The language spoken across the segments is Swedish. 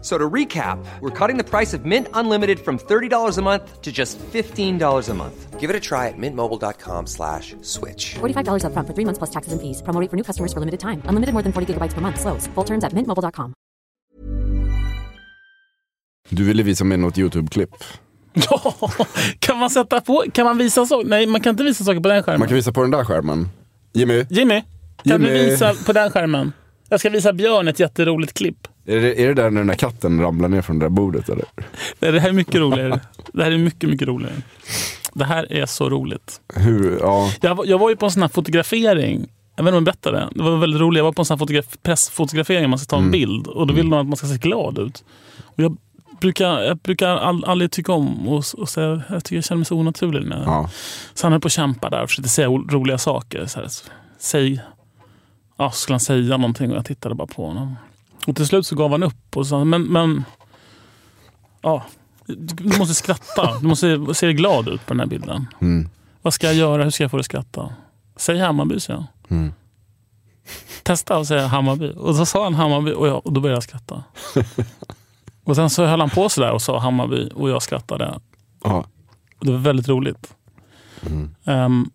So to recap, we're cutting the price of Mint Unlimited from $30 a month to just $15 a month. Give it a try at mintmobile.com slash switch. $45 upfront for three months plus taxes and fees. Promo rate for new customers for limited time. Unlimited more than 40 gigabytes per month. Slows. Full terms at mintmobile.com. Du ville visa mig något YouTube-klipp. Ja, kan man sätta på, kan man visa saker? Nej, man kan inte visa saker på den skärmen. Man kan visa på den där skärmen. Jimmy, Jimmy, kan Jimmy. du visa på den skärmen? Jag ska visa Björn ett jätteroligt klipp. är det, är det där när den där katten ramlar ner från det där bordet eller? Nej, Det här är mycket roligare. Det här är mycket, mycket roligare. Det här är så roligt. Hur, ja. Jag, var- jag var ju på en sån här fotografering. Jag vet inte om jag berättade. Det var väldigt roligt. Jag var på en sån fotograf- pressfotografering. Man ska ta en Mm. bild och då vill man att man ska se glad ut. Och jag brukar, jag brukar all, aldrig tycka om och, och säga, jag tycker jag känner mig så onaturlig. När, ja. Så han höll på att kämpa där och försökte säga roliga saker. Så här, säg, ja, skulle han säga någonting och jag tittade bara på honom. Och till slut så gav han upp och sa, men, men ja, du måste skratta. Du måste se glad ut på den här bilden. Mm. Vad ska jag göra? Hur ska jag få dig att skratta? Säg Hammarby, sa jag. Mm. Testa att säga Hammarby. Och så sa han Hammarby och, jag, och då började jag skratta. och sen så höll han på sådär och sa Hammarby och jag skrattade. ja. Och det var väldigt roligt. Mm. Ehm,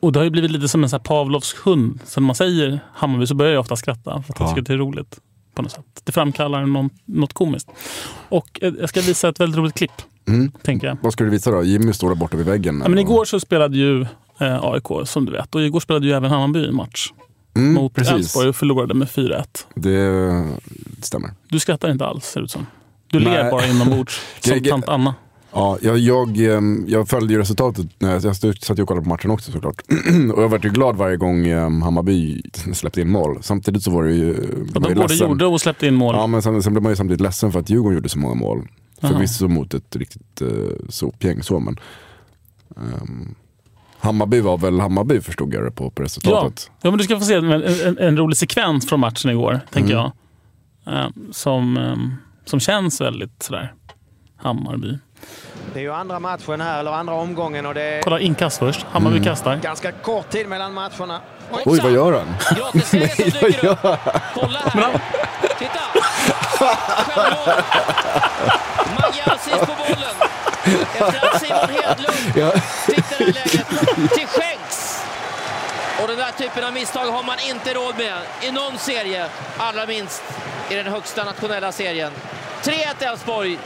och det har ju blivit lite som en så här Pavlovs hund. Så när man säger Hammarby så börjar jag ofta skratta för att jag Ja. tycker att det är roligt. på något sätt. Det framkallar någon, något komiskt. Och eh, jag ska visa ett väldigt roligt klipp, Mm. tänker jag. Vad ska du visa då? Jimmy står där borta vid väggen. Ja, men igår så spelade ju eh, AIK, som du vet. Och igår spelade ju även Hammarby en match mm, mot. Elfsborg och förlorade med 4-1. Det stämmer. Du skrattar inte alls, ser det ut som. Du Nej. ler bara inombords, som tant Anna. Ja, jag, jag, ehm, jag följde ju resultatet, jag, satt ju och kollade på matchen också såklart. och jag vart ju glad varje gång ehm, Hammarby släppte in mål. Samtidigt så var det ju... Var de ju både ledsen. gjorde och släppte in mål. Ja, men sen, sen blev man ju samtidigt ledsen för att Djurgården gjorde så många mål. Förvisso mot ett riktigt uh, sopgäng så, men... ehm, Hammarby var väl Hammarby förstod jag det på, på Ja. resultatet. ja, men du ska få se en, en, en rolig sekvens från matchen igår, tänker Mm. jag. Eh, som, eh, som känns väldigt sådär Hammarby. Det är ju andra matchen här, eller andra omgången och det är Kolla inkast först. Hammarby Mm. kastar. ganska kort tid mellan matcherna. Oj, vad gör han? Gratis som dyker upp. Kolla här. Titta! Assist på bollen. Efter att Simon Hedlund Ja. fick det här läget till skänks. Och den där typen av misstag har man inte råd med i någon serie. Allra minst i den högsta nationella serien. 3-1 Elfsborg.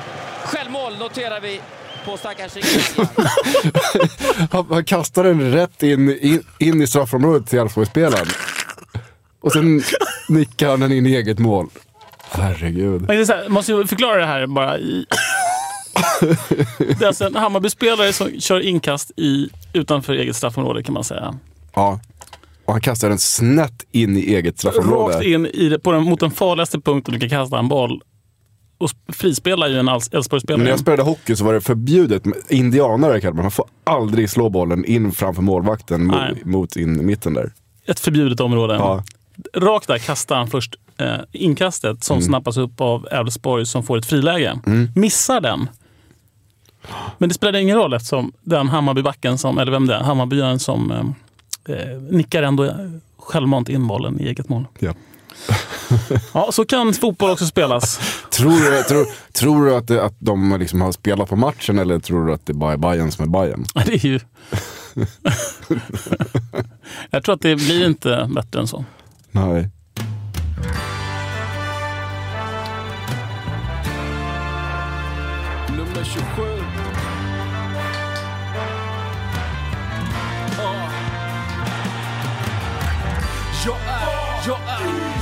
Självmål noterar vi på stackars. Han, han kastar den rätt in, in, in i straffområdet till Elfsborgsspelaren. Och sen nickar han den in i eget mål. Herregud. Men det är så här, måste ju förklara det här bara. I... det är alltså en Hammarby-spelare som kör inkast i, utanför eget straffområde kan man säga. Ja. Och han kastar den snett in i eget straffområde. Rakt in i på den, mot den farligaste punkten du kan kasta en boll. Och sp- frispelar ju en Als- När Elfsborgsspelare. jag spelade hockey så var det förbjudet. Indianare kallar man Man får aldrig slå bollen in framför målvakten mot, mot in mitten där. Ett förbjudet område. Ja. Rakt där kastar han först eh, inkastet som snappas upp av Elfsborg som får ett friläge. Missar den. Men det spelar ingen roll eftersom den Hammarbybacken, som, eller vem det är, Hammarbyaren som eh, eh, nickar ändå självmant in bollen i eget mål. Ja. Ja, så kan fotboll också spelas. Tror du, tror, tror du att, det, att de liksom har spelat på matchen eller tror du att det bara är Bayern som är Bayern? Ja, Det är ju... Jag tror att det blir inte bättre än så. Nej. Nummer 27.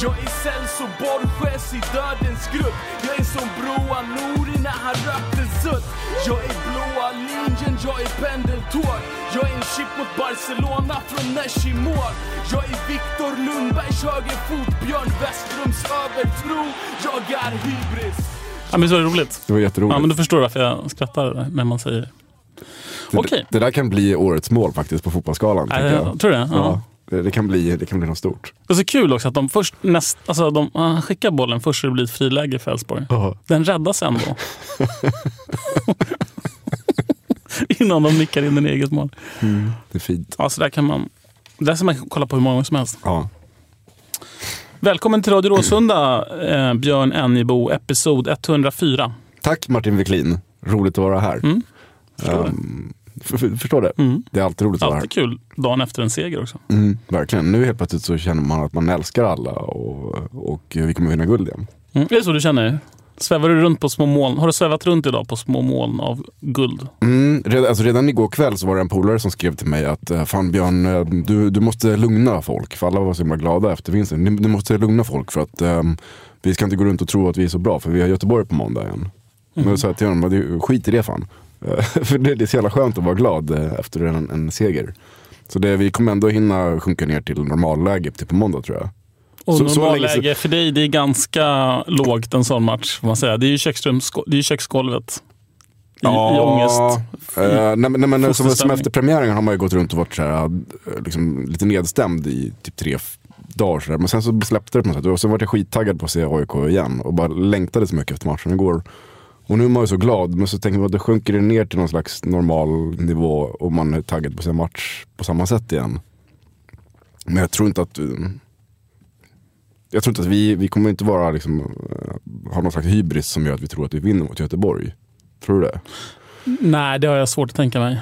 jag är Celso Borges i dödens grupp Jag är som Broa Nouri när han rökte sutt Jag är blåa linjen, jag är pendeltåg Jag är en chip mot Barcelona från Nesh i mål Jag är Viktor Lundbergs högerfot, Björn Westrums övertro Jag är hybris Ja, men så är det roligt. Det var jätteroligt. Ja, men du förstår varför jag skrattar när man säger det, Okej. det där kan bli årets mål faktiskt på Fotbollsskalan. Äh, jag. tror du det? Ja. Ja, det, det, kan bli, det kan bli något stort. Det är så kul också att de först näst, alltså de, han skickar bollen först så det blir ett friläge för Elfsborg. Ja. Den räddas ändå. Innan de nickar in den i eget mål. Det är fint. Ja, så där kan man, där ska man kolla på hur många som helst. Ja. Välkommen till Radio Råsunda, eh, Björn Ennebo, episod 104. Tack Martin Wiklin. Roligt att vara här. Mm. Förstår det. Mm. Det är alltid roligt att vara. Alltid kul dagen efter en seger också. Mm, verkligen. Nu helt plötsligt så känner man att man älskar alla och, och vi kommer vinna guld igen. Mm. Det är så du känner? Svävar du runt på små moln? Har du svävat runt idag på små moln av guld? Mm, redan, alltså redan igår kväll så var det en polare som skrev till mig att eh, fan Björn, eh, du, du måste lugna folk. För alla var så himla glada efter vinsten. Ni, du måste lugna folk för att ehm, vi ska inte gå runt och tro att vi är så bra för vi har Göteborg på måndag igen. Men jag sa till honom, "Det- skit i det fan. För det, det är så jävla skönt att vara glad eh, efter en, en seger. Så det, vi kommer ändå hinna sjunka ner till normalläge till på måndag tror jag. Och Så- så normalläge för dig, det är ganska lågt en sån match. Får man säga. Det är ju, köksrums- det är ju köksgolvet i, i ångest. Eh, nej, men- nej, men som, som efter premiären har man ju gått runt och varit så här, eh, liksom, lite nedstämd i typ tre dagar. Så där. Men sen så släppte det på något sätt. Och så var jag skittaggad på att se AIK igen. Och bara längtade så mycket efter matchen igår. Och nu är man ju så glad. Men så tänker man att det sjunker det ner till någon slags normal nivå. Och man är taggad på sin match på samma sätt igen. Men jag tror inte att... Eh, jag tror inte att vi, vi kommer inte vara liksom, eh, ha någon slags hybris som gör att vi tror att vi vinner mot Göteborg. Tror du det? Nej, det har jag svårt att tänka mig.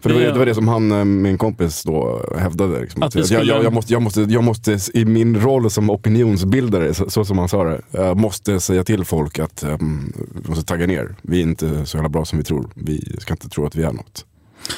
För det var, Det- var det som han, eh, min kompis då hävdade. Liksom, Att att skulle- jag, jag, måste, jag, måste, jag måste i min roll som opinionsbildare, så, så som han sa det, jag måste säga till folk att um, de måste tagga ner. Vi är inte så jävla bra som vi tror. Vi ska inte tro att vi är något.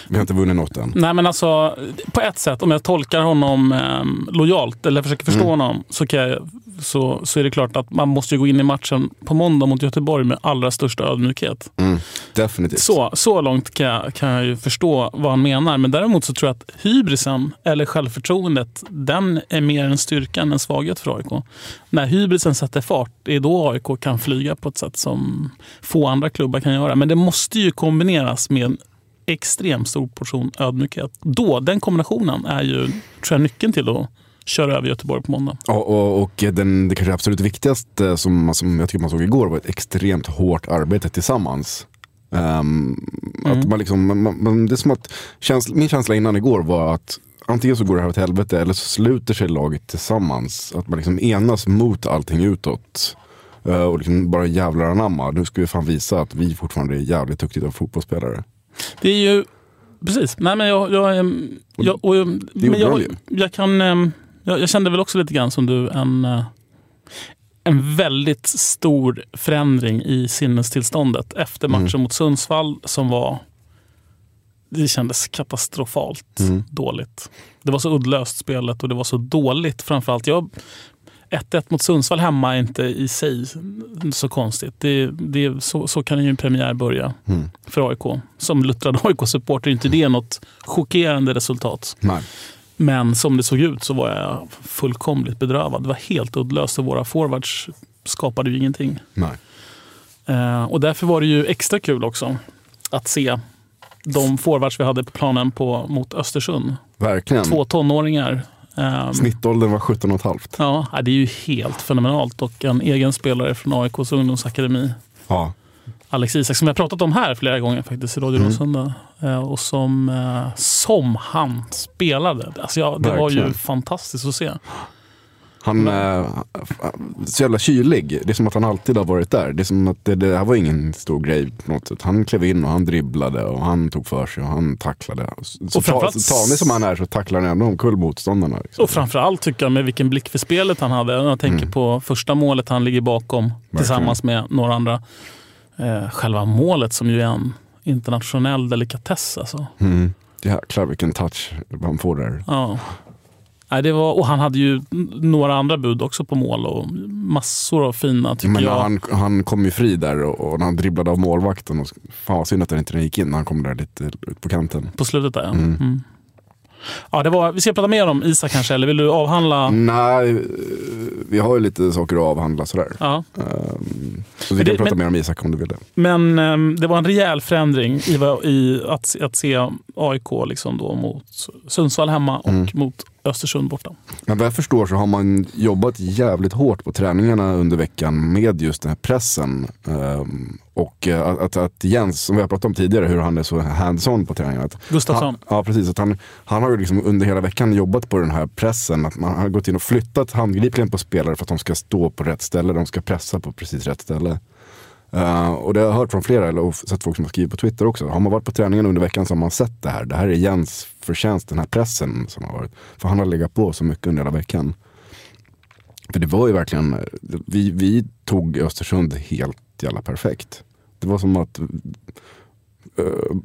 Vi har inte vunnit något än. Nej, men alltså på ett sätt, om jag tolkar honom eh, lojalt eller försöker förstå Mm. honom så, kan jag, så, så är det klart att man måste ju gå in i matchen på måndag mot Göteborg med allra största ödmjukhet. Mm, definitivt. Så, så långt kan jag, kan jag ju förstå vad han menar. Men däremot så tror jag att hybrisen, eller självförtroendet, den är mer en styrka än en svaghet för AIK. När hybrisen sätter fart, det är då AIK kan flyga på ett sätt som få andra klubbar kan göra. Men det måste ju kombineras med extremt stor portion ödmjukhet. Då, den kombinationen är ju tror jag, nyckeln till att köra över Göteborg på måndag. Ja, och, och den, det kanske absolut viktigaste som, som jag tycker man såg igår var ett extremt hårt arbete tillsammans. Ehm, att man liksom, man, man, det som att känsla, min känsla innan igår var att antingen så går det här åt helvete eller så sluter sig laget tillsammans. Att man liksom enas mot allting utåt. Eh, och liksom bara jävlar anamma. Nu ska vi fan visa att vi fortfarande är jävligt duktiga fotbollsspelare. Det är ju... Precis. Nej, men jag, jag, jag, och, men jag, jag, kan, ehm, jag, jag kände väl också lite grann som du en, eh, en väldigt stor förändring i sinnestillståndet efter Mm. matchen mot Sundsvall som var det kändes katastrofalt Mm. dåligt. Det var så uddlöst spelet och det var så dåligt framförallt. Jag, 1-1 mot Sundsvall hemma är inte i sig så konstigt. Det, det, så, så kan ju en premiär börja Mm. för AIK. Som luttrad AIK-supporter är inte det något chockerande resultat. Nej. Men som det såg ut så var jag fullkomligt bedrövad. Det var helt uddlöst och våra forwards skapade ju ingenting. Eh, och därför var det ju extra kul också att se de forwards vi hade på planen på, mot Östersund. Verkligen. Två tonåringar. Eh, Snittåldern var 17 och ett halvt. Ja, det är ju helt fenomenalt. Och en egen spelare från AIKs ungdomsakademi, Ja. Alex Isak, som jag pratat om här flera gånger faktiskt i Radio Mm. Råsunda. Eh, Och som, eh, som han spelade. Alltså ja, det var ju Verkligen. fantastiskt att se. Han är så jävla kylig. Det är som att han alltid har varit där. Det är som att det, det här var ingen stor grej på något sätt. Han klev in och han dribblade och han tog för sig och han tacklade. Så, Och ta, framförallt- så tanig som han är så tacklar han ändå omkull motståndarna. Liksom. Och framförallt tycker jag med vilken blick för spelet han hade. Jag tänker Mm. på första målet han ligger bakom tillsammans med några andra. Eh, själva målet som ju är en internationell delikatess. Alltså. Mm. Jäklar vilken touch han får där. Ja. Nej, det var, och han hade ju några andra bud också på mål och massor av fina tycker Men jag. han, han kom ju fri där och, och när han dribblade av målvakten. Och, fan vad synd att den inte gick in när han kom där lite ut på kanten. På slutet där ja. Mm. ja det var, vi ska prata mer om Isak kanske, eller vill du avhandla? Nej, vi har ju lite saker att avhandla sådär. Ja. Ehm, så vi kan det- prata men- mer om Isak om du vill det. Men ehm, det var en rejäl förändring i, i att, att se AIK liksom då mot Sundsvall hemma och Mm. mot Östersund borta. Men vad jag förstår så har man jobbat jävligt hårt på träningarna under veckan med just den här pressen. Ehm, och eh, att, att, Jens, som vi har pratat om tidigare, hur han är så hands-on på träningarna. Gustafsson. Han, ja, precis. Att han, han har ju liksom under hela veckan jobbat på den här pressen. Att man har gått in och flyttat handgripligen på spelare för att de ska stå på rätt ställe. De ska pressa på precis rätt ställe. Eh, och det har jag hört från flera, eller sett folk som har skrivit på Twitter också. Har man varit på träningen under veckan så har man sett det här. Det här är Jens förtjänst, den här pressen som har varit. För han har legat på så mycket under hela veckan. För det var ju verkligen, vi, vi tog Östersund helt jävla perfekt. Det var som att eh,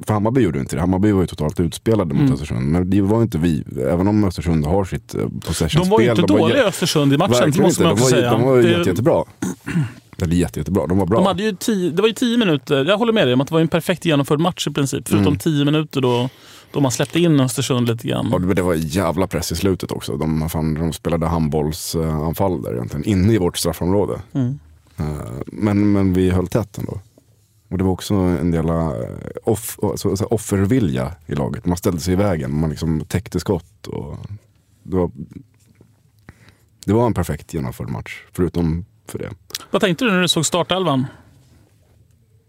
för Hammarby gjorde inte det. Hammarby var ju totalt utspelade mot Mm. Östersund. Men det var inte vi. Även om Östersund har sitt eh, possession-spel. De var ju inte de dåliga Östersund i matchen, måste man också säga. de var ju jätte, jättebra. Eller jätte, jättebra. De var bra. De hade ju tio, det var ju tio minuter, jag håller med dig om att det var en perfekt genomförd match i princip. Förutom Mm. tio minuter då, då man släppte in Östersund lite grann. Ja, det, var jävla press i slutet också. De, fan, de spelade handbollsanfall där egentligen. Inne i vårt straffområde. Mm. Eh, Men, men vi höll tätt ändå. Och det var också en del eh, off, så, så offervilja i laget. Man ställde sig i vägen, man liksom täckte skott. Och det, var, det var en perfekt genomförd match, förutom för det. Vad tänkte du när du såg startelvan?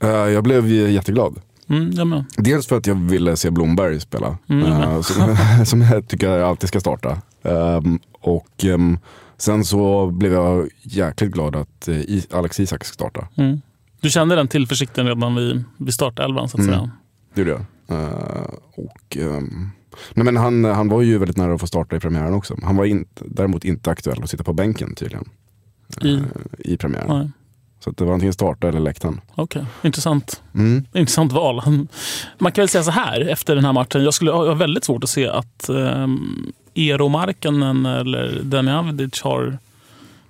Eh, Jag blev jätteglad. Mm. Dels för att jag ville se Blomberg spela, Mm. eh, som, som jag tycker jag alltid ska starta. Ehm, och ehm, sen så blev jag jäkligt glad att eh, Alex Isak ska starta. Mm. Du kände den tillförsikten redan vid, vid startelvan så att Mm. säga? Det gjorde jag. Och, ehm, nej men han, han var ju väldigt nära att få starta i premiären också. Han var inte, däremot inte aktuell att sitta på bänken tydligen. I, eh, I premiären. nej, Så att det var antingen starta eller läktaren. Okej, intressant. Mm. Intressant val. Man kan väl säga så här efter den här matchen. Jag skulle ha väldigt svårt att se att um, Eero Markkanen eller Deni Avdic har,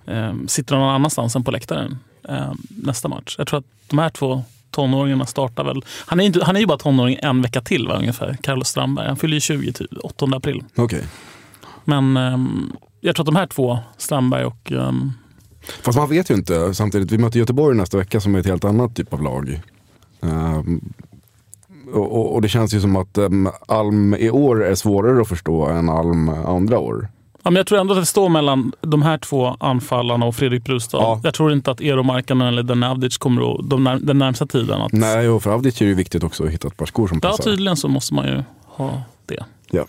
um, sitter någon annanstans än på läktaren um, nästa match. Jag tror att de här två tonåringarna startar väl. Han är, inte, han är ju bara tonåring en vecka till va, ungefär, Carlos Strandberg. Han fyller ju 20 typ, 8 april. Okej. Men um, jag tror att de här två, Strandberg och um, Fast man vet ju inte. Samtidigt, vi möter Göteborg nästa vecka som är ett helt annat typ av lag. Ehm, och, och, det känns ju som att um, Alm i år är svårare att förstå än Alm andra år. Ja, men jag tror ändå att det står mellan de här två anfallarna och Fredrik Brustad. Ja. Jag tror inte att Eero Markkanen eller Den Avdic kommer att, de när, den närmsta tiden att... Nej, och för Avdic är det ju viktigt också att hitta ett par skor som Ja, passar. tydligen så måste man ju ha det. Ja.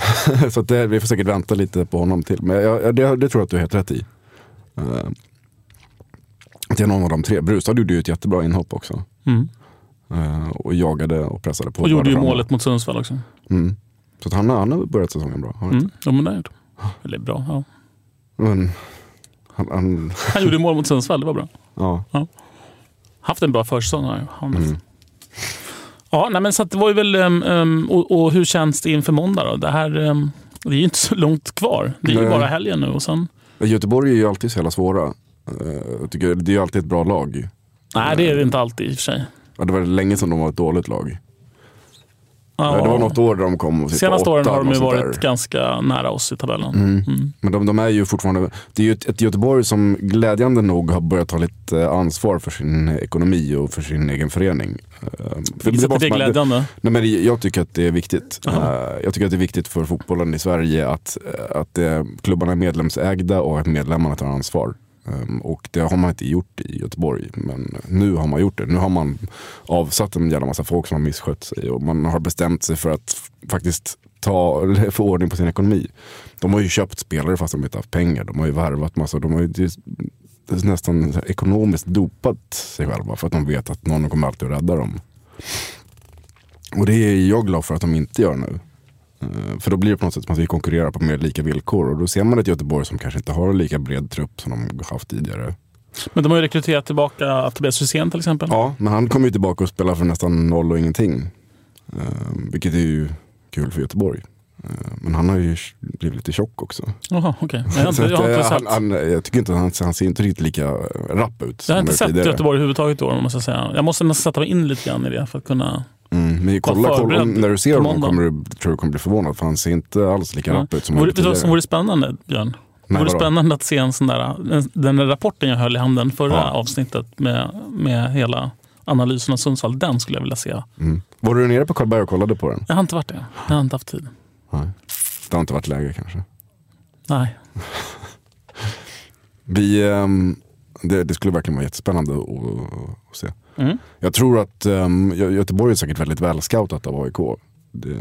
så det, vi får säkert vänta lite på honom till. Men jag, det, det tror jag att du har helt rätt i. Det är någon av de tre. Brustad gjorde ju ett jättebra inhopp också. Mm. Eh, och jagade och pressade på. Och gjorde ju målet mot Sundsvall också. Mm. Så att han, har- han har börjat säsongen bra. Har Mm. Ja, men det är det. Eller bra, ja. Men, han, han, Han gjorde ju mål mot Sundsvall, det var bra. ja. Haft en bra försäsong har han. Mm. Ja, nej, men så att det var ju väl... Um, och, och hur känns det inför måndag då? Det här... Um, det är ju inte så långt kvar. Det är ju Nej. bara helgen nu och sen... Göteborg är ju alltid så jävla svåra. Eh, jag tycker, det är ju alltid ett bra lag. Nej, det är det inte alltid i och för sig. Ja, det var länge sedan de var ett dåligt lag. Ja, Det var något år där de kom och Senaste åren har de ju varit där. ganska nära oss i tabellen. Mm. Mm. Men de, de är ju fortfarande, det är ju ett, ett Göteborg som glädjande nog har börjat ta lite ansvar för sin ekonomi och för sin egen förening. Eh, för sätt är det glädjande? Nej, men det- jag tycker att det är viktigt. Jaha. Eh, Jag tycker att det är viktigt för fotbollen i Sverige att, eh, att eh, klubbarna är medlemsägda och att medlemmarna tar ansvar. Ehm, och det har man inte gjort i Göteborg. Men nu har man gjort det. Nu har man avsatt en jävla massa folk som har misskött sig och man har bestämt sig för att faktiskt ta, få ordning på sin ekonomi. De har ju köpt spelare fast de inte haft pengar. De har ju värvat massa. De har ju det- är nästan ekonomiskt dopat sig själva för att de vet att någon kommer alltid att rädda dem. Och det är jag glad för att de inte gör nu. Eh, För då blir det på något sätt som att vi konkurrerar på mer lika villkor. Och då ser man ett Göteborg som kanske inte har en lika bred trupp som de haft tidigare. Men de har ju rekryterat tillbaka Tobias Hysén till exempel. Ja, men han kommer ju tillbaka och spelar för nästan noll och ingenting. Eh, vilket är ju kul för Göteborg. Eh, Men han har ju blivit lite tjock också. Jaha, okej. Jag Så inte, jag har inte sett. han, han, jag tycker inte han, han ser inte riktigt lika rapp ut. Jag har inte sett tidigare. Göteborg överhuvudtaget i år måste jag säga. Jag måste nästan sätta mig in lite grann i det för att kunna... Mm, men kolla, kolla när du ser honom kommer du, tror du kommer bli förvånad för han ser inte alls lika rapp ut som han gjorde vet som vore spännande, Björn? Nej, vore spännande att se en sån där, den, där rapporten jag höll i handen förra Ja. avsnittet med, med hela analysen av Sundsvall. Den skulle jag vilja se. Mm. Var du nere på Karlberg och kollade på den? Jag har inte varit det. Jag har inte haft tid. Nej. Det har inte varit läge kanske. Nej. Vi, ehm, det, det skulle verkligen vara jättespännande att, att se. Mm. Jag tror att um, Göteborg är säkert väldigt välscoutat av AIK. Det,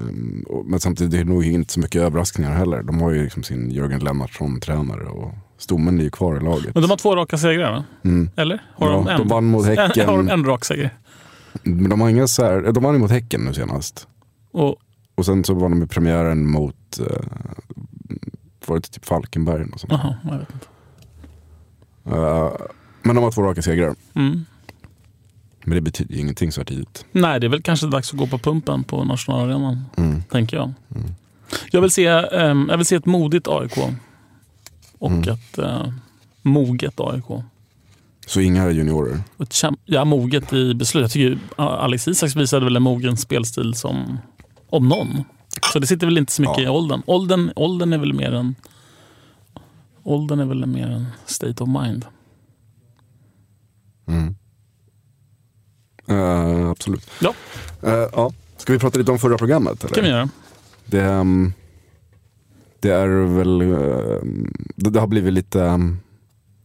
men samtidigt det är nog inte så mycket överraskningar heller. De har ju liksom sin Jörgen Lennartsson-tränare och stommen är ju kvar i laget. Men de har två raka segrar, va? Mm. Eller? Har Ja, de en? de vann mot En, Häcken. har de en rak seger? Men de har inga så här, de vann ju mot Häcken nu senast. Och, Och sen så vann de i premiären mot, uh, var det typ Falkenberg? Och sånt. aha, jag vet inte. Eh, men de har två raka segrar. Mm. Men det betyder ju ingenting så här tidigt. Nej, det är väl kanske dags att gå på pumpen på nationalarenan, Mm. tänker jag. Jag, vill se, ehm, jag vill se ett modigt AIK. Och Mm. ett eh, moget AIK. Så inga juniorer. Ja, moget i beslut. Jag tycker Alex Isaks visade väl en mogen spelstil som om någon. Så det sitter väl inte så mycket Ja. i åldern. åldern. Åldern är väl mer en Åldern är väl mer en state of mind. Mm. Eh, absolut. Ja, Eh, ja. Ska vi prata lite om förra programmet? Eller? kan vi göra. Det, ehm, det är väl, eh, det, det har blivit lite, ehm,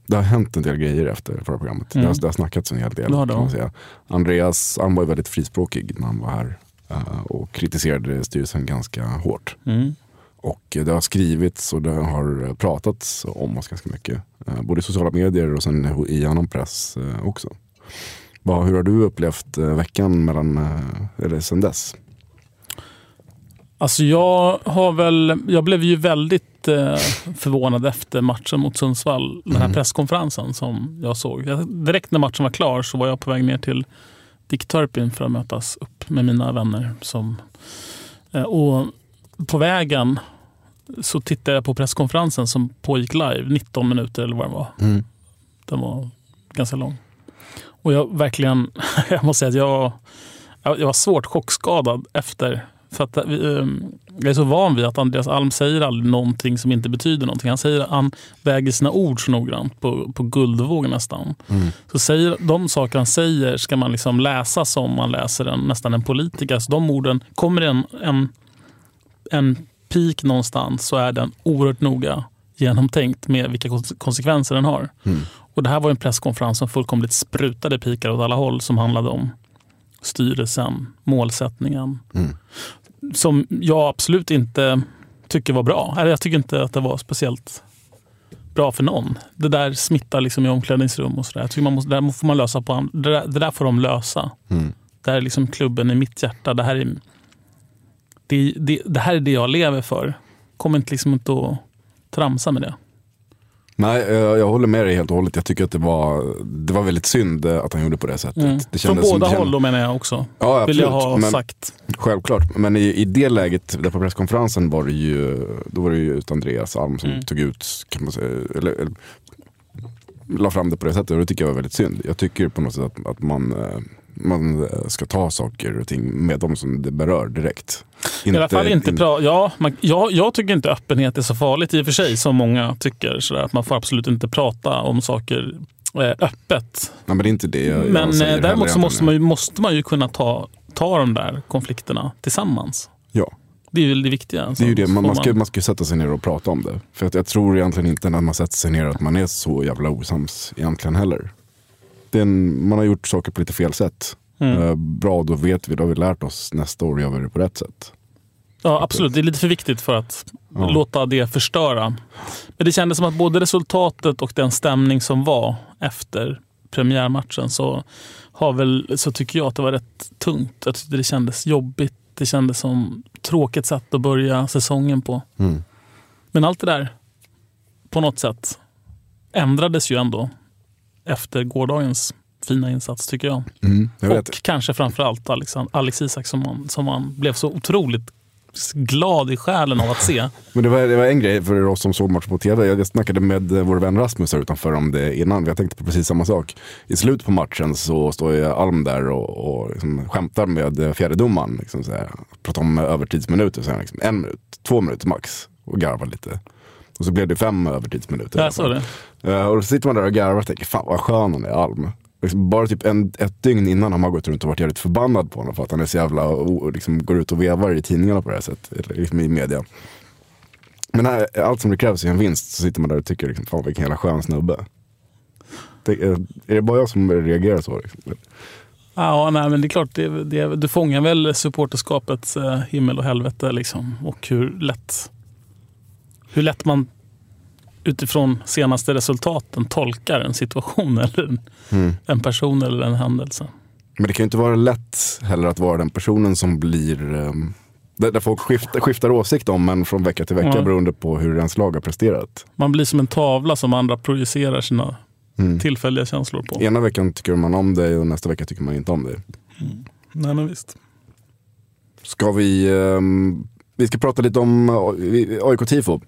det har hänt en del grejer efter förra programmet. Mm. Det, har, det har snackats en hel del. Det, kan man ja. säga. Andreas han var ju väldigt frispråkig när han var här eh, och kritiserade styrelsen ganska hårt. Mm. Och det har skrivits och det har pratats om oss ganska mycket. Eh, Både i sociala medier och sen i annan press eh, också. Hur har du upplevt eh, veckan mellan, eller sen dess? Alltså jag har väl, jag blev ju väldigt eh, förvånad efter matchen mot Sundsvall. Den här Mm. presskonferensen som jag såg. Jag, direkt när matchen var klar så var jag på väg ner till Dick Turpin för att mötas upp med mina vänner. Som, eh, och på vägen så tittade jag på presskonferensen som pågick live, 19 minuter eller vad det var. Mm. Den var ganska lång. Och jag verkligen, jag måste säga att jag, jag var svårt chockskadad efter. För att vi, ehm, jag är så van vid att Andreas Alm säger aldrig någonting som inte betyder någonting. Han, säger, han väger sina ord så noggrant, på, på guldvåg nästan. Så säger, de saker han säger ska man liksom läsa som man läser en, nästan en politiker. Så de orden, kommer en, en, en peak någonstans så är den oerhört noga genomtänkt med vilka kons- konsekvenser den har. Och Det här var en presskonferens som fullkomligt sprutade pikar åt alla håll som handlade om styrelsen, målsättningen. Som jag absolut inte tycker var bra. Eller jag tycker inte att det var speciellt bra för någon. Det där smittar liksom i omklädningsrum och sådär. Jag tycker man måste, det där får man lösa på det där, det där får de lösa. Det här är liksom klubben i mitt hjärta. Det här är det, det, det här är det jag lever för. Kom inte liksom inte att tramsa med det. Nej, jag håller med dig helt och hållet. Jag tycker att det var, det var väldigt synd eh, att han gjorde på det sättet. Mm. Det Från båda känd- håll menar jag också. Ja, Vill jag ha Men- sagt. Självklart, men i, i det läget, där på presskonferensen var det ju, då var det ju ut Andreas Alm som Mm. tog ut, kan man säga, eller, eller la fram det på det sättet och det tycker jag var väldigt synd. Jag tycker på något sätt att, att man, eh, man eh, ska ta saker och ting med dem som det berör direkt. I alla fall inte pra- ja, man, ja, Jag tycker inte öppenhet är så farligt i och för sig som många tycker. Sådär, att man får absolut inte prata om saker eh, öppet. Nej, men det är inte det jag, Men jag säger eh, däremot så måste man, ju, måste man ju kunna ta, ta de där konflikterna tillsammans. Ja, Det är ju det viktiga. det är ju det. Man, man, ska, man ska sätta sig ner och prata om det. För att jag tror egentligen inte när man sätter sig ner att man är så jävla osams egentligen heller. En, man har gjort saker på lite fel sätt. Mm. Eh, bra, då vet vi, då har vi lärt oss. Nästa år gör vi det på rätt sätt. Ja, absolut. Det är lite för viktigt för att Ja. låta det förstöra. Men det kändes som att både resultatet och den stämning som var efter premiärmatchen så, har väl, så tycker jag att det var rätt tungt. Jag tyckte det kändes jobbigt. Det kändes som tråkigt sätt att börja säsongen på. Mm. Men allt det där på något sätt ändrades ju ändå efter gårdagens fina insats tycker jag. Jag vet. Och kanske framförallt Alex, Alex Isak som man, som man blev så otroligt glad i själen av att se. Men det var, det var en grej för oss som såg matchen på tv. Jag snackade med eh, vår vän Rasmus här utanför om det innan. Jag tänkte på precis samma sak. I slutet på matchen så står ju Alm där och, och liksom skämtar med fjärdedomaren. Liksom så här, pratar om övertidsminuter. Så här, liksom, en minut, två minuter max. Och garvar lite. Och så blev det fem övertidsminuter. Jag såg det. Eh, och då sitter man där och garvar och tänker, fan vad skön han är Alm. Liksom bara typ en, ett dygn innan har man gått runt och varit jävligt förbannad på honom för att han är så jävla, och liksom går ut och vevar i tidningarna på det här sättet, liksom i media. Men här, allt som det krävs i en vinst så sitter man där och tycker, liksom, fan vilken jävla skön snubbe. Det, är, är det bara jag som reagerar så? Liksom? Ja, nej, men det är klart, det, det, du fångar väl supporterskapets eh, himmel och helvete liksom. Och hur lätt, hur lätt man utifrån senaste resultaten tolkar en situation eller en, mm. en person eller en händelse. Men det kan ju inte vara lätt heller att vara den personen som blir um, där folk skiftar, skiftar åsikt om men från vecka till vecka ja. beroende på hur ens lag har presterat. Man blir som en tavla som andra projicerar sina mm. tillfälliga känslor på. Ena veckan tycker man om dig och nästa vecka tycker man inte om dig. Mm. Nej men visst. Ska vi, um, vi ska prata lite om AIK Tifo.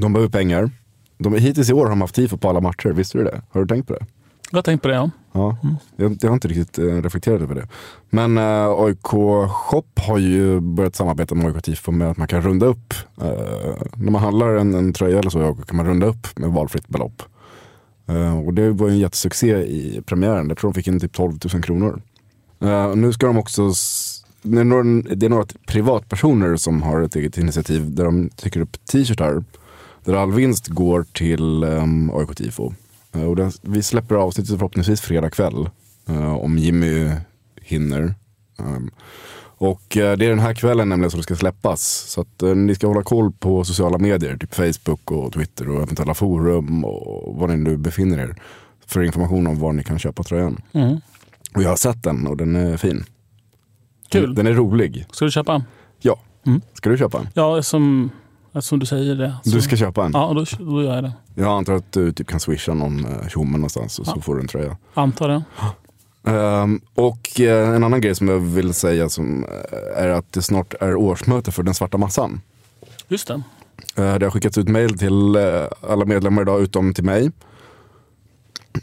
De behöver pengar. De, hittills i år har de haft tifo på alla matcher, visste du det? Har du tänkt på det? Jag har tänkt på det ja. ja mm. jag, jag, har inte riktigt eh, reflekterat över det. Men eh, AIK Shop har ju börjat samarbeta med AIK Tifo med att man kan runda upp. Eh, när man handlar en, en tröja eller så kan man runda upp med valfritt belopp. Eh, och det var en jättesuccé i premiären. Jag tror de fick in typ 12 000 kronor. Eh, nu ska de också det är, några, det är några privatpersoner som har ett eget initiativ där de trycker upp t-shirtar där all vinst går till um, AIK Tifo. Uh, och det, vi släpper avsnittet förhoppningsvis fredag kväll. Uh, om Jimmy hinner. Um, och uh, det är den här kvällen nämligen som det ska släppas. Så att ni ska hålla koll på sociala medier. Typ Facebook och Twitter och eventuella forum och var ni nu befinner er. För information om var ni kan köpa tröjan. Mm. Och jag har sett den och den är fin. Kul. Den, den är rolig. Ska du köpa? Ja. Mm. Ska du köpa? Ja, som Eftersom du säger det. Så... Du ska köpa en? Ja, då, då gör jag det. Jag antar att du typ kan swisha någon eh, tjomme någonstans och ja. så får du en tröja. Antar det. Um, och uh, en annan grej som jag vill säga som, uh, är att det snart är årsmöte för den svarta massan. Just det. Uh, det har skickats ut mail till alla medlemmar idag utom till mig.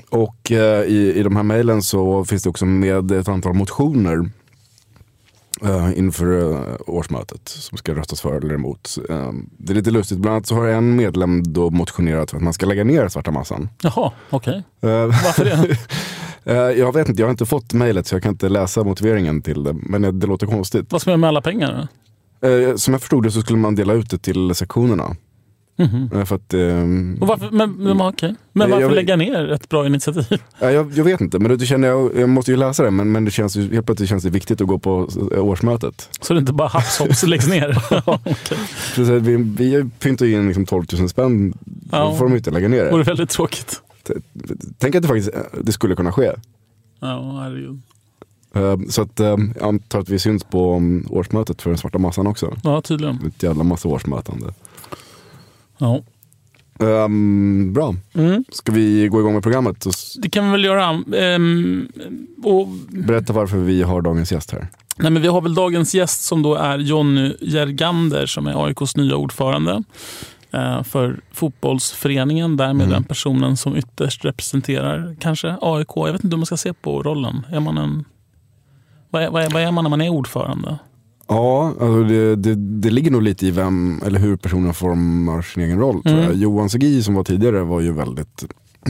Och i, i de här mejlen så finns det också med ett antal motioner Uh, inför uh, årsmötet som ska röstas för eller emot. Uh, det är lite lustigt, bland annat så har en medlem då motionerat för att man ska lägga ner svarta massan. Jaha, okej. Okay. Varför det? jag vet inte, jag har inte fått mejlet så jag kan inte läsa motiveringen till det. Men det låter konstigt. Vad ska man göra med alla pengar? Som jag förstod det så skulle man dela ut det till sektionerna. Mm -hmm. För att, um, och varför, men, men, okay. men varför jag, lägga ner ett bra initiativ? Jag, jag vet inte, men det känner jag, jag måste ju läsa det. Men, men det känns, helt plötsligt känns det viktigt att gå på årsmötet. Så det inte bara hafs hops läggs ner? okay. vi, vi pyntar ju in liksom 12 000 spänn, ja. då får de inte lägga ner det. Det vore väldigt tråkigt. Tänk att det faktiskt det skulle kunna ske. Ja, herregud. Ehm, så att, ehm, jag antar att vi syns på um, årsmötet för den svarta massan också. Ja, tydligen. Ett jävla massa årsmötande. Ja. Um, bra. Mm. Ska vi gå igång med programmet? Det kan vi väl göra. Um, och... Berätta varför vi har dagens gäst här. Nej, men vi har väl dagens gäst som då är Jonny Jergander som är AIKs nya ordförande uh, för fotbollsföreningen. Därmed mm. den personen som ytterst representerar kanske AIK. Jag vet inte hur man ska se på rollen. Är man en... Vad är, vad är, vad är man när man är ordförande? Ja, alltså det, det, det, ligger nog lite i vem eller hur personen formar sin egen roll. Mm. Johan Segi som var tidigare var ju väldigt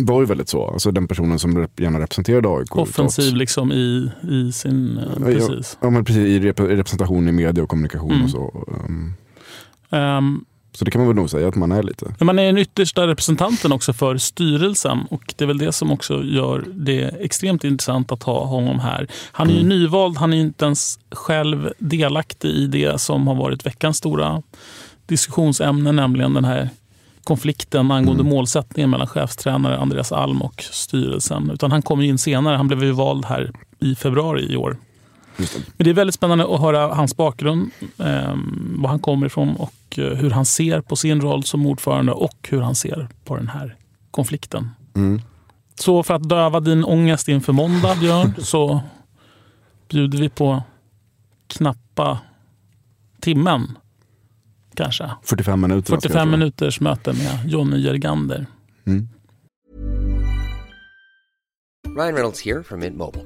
var ju väldigt så. Alltså den personen som gärna representerade AIK. Offensiv liksom i, i sin... Uh, precis. Ja, men precis. I rep representation i media och kommunikation mm. och så. Um. Um, så det kan man väl nog säga att man är lite. Man är den yttersta representanten också för styrelsen och det är väl det som också gör det extremt intressant att ha honom här. Han är ju mm. nyvald, han är inte ens själv delaktig i det som har varit veckans stora diskussionsämne, nämligen den här konflikten angående mm. målsättningen mellan chefstränare Andreas Alm och styrelsen. Utan han kom in senare, han blev ju vald här i februari i år. Men det är väldigt spännande att höra hans bakgrund, eh, var han kommer ifrån och eh, hur han ser på sin roll som ordförande och hur han ser på den här konflikten. Mm. Så för att döva din ångest inför måndag, Björn, så bjuder vi på knappa timmen. Kanske. 45 minuter. 45 minuters möte med Jonny Jörgander. Ryan Reynolds here from Mint Mobile.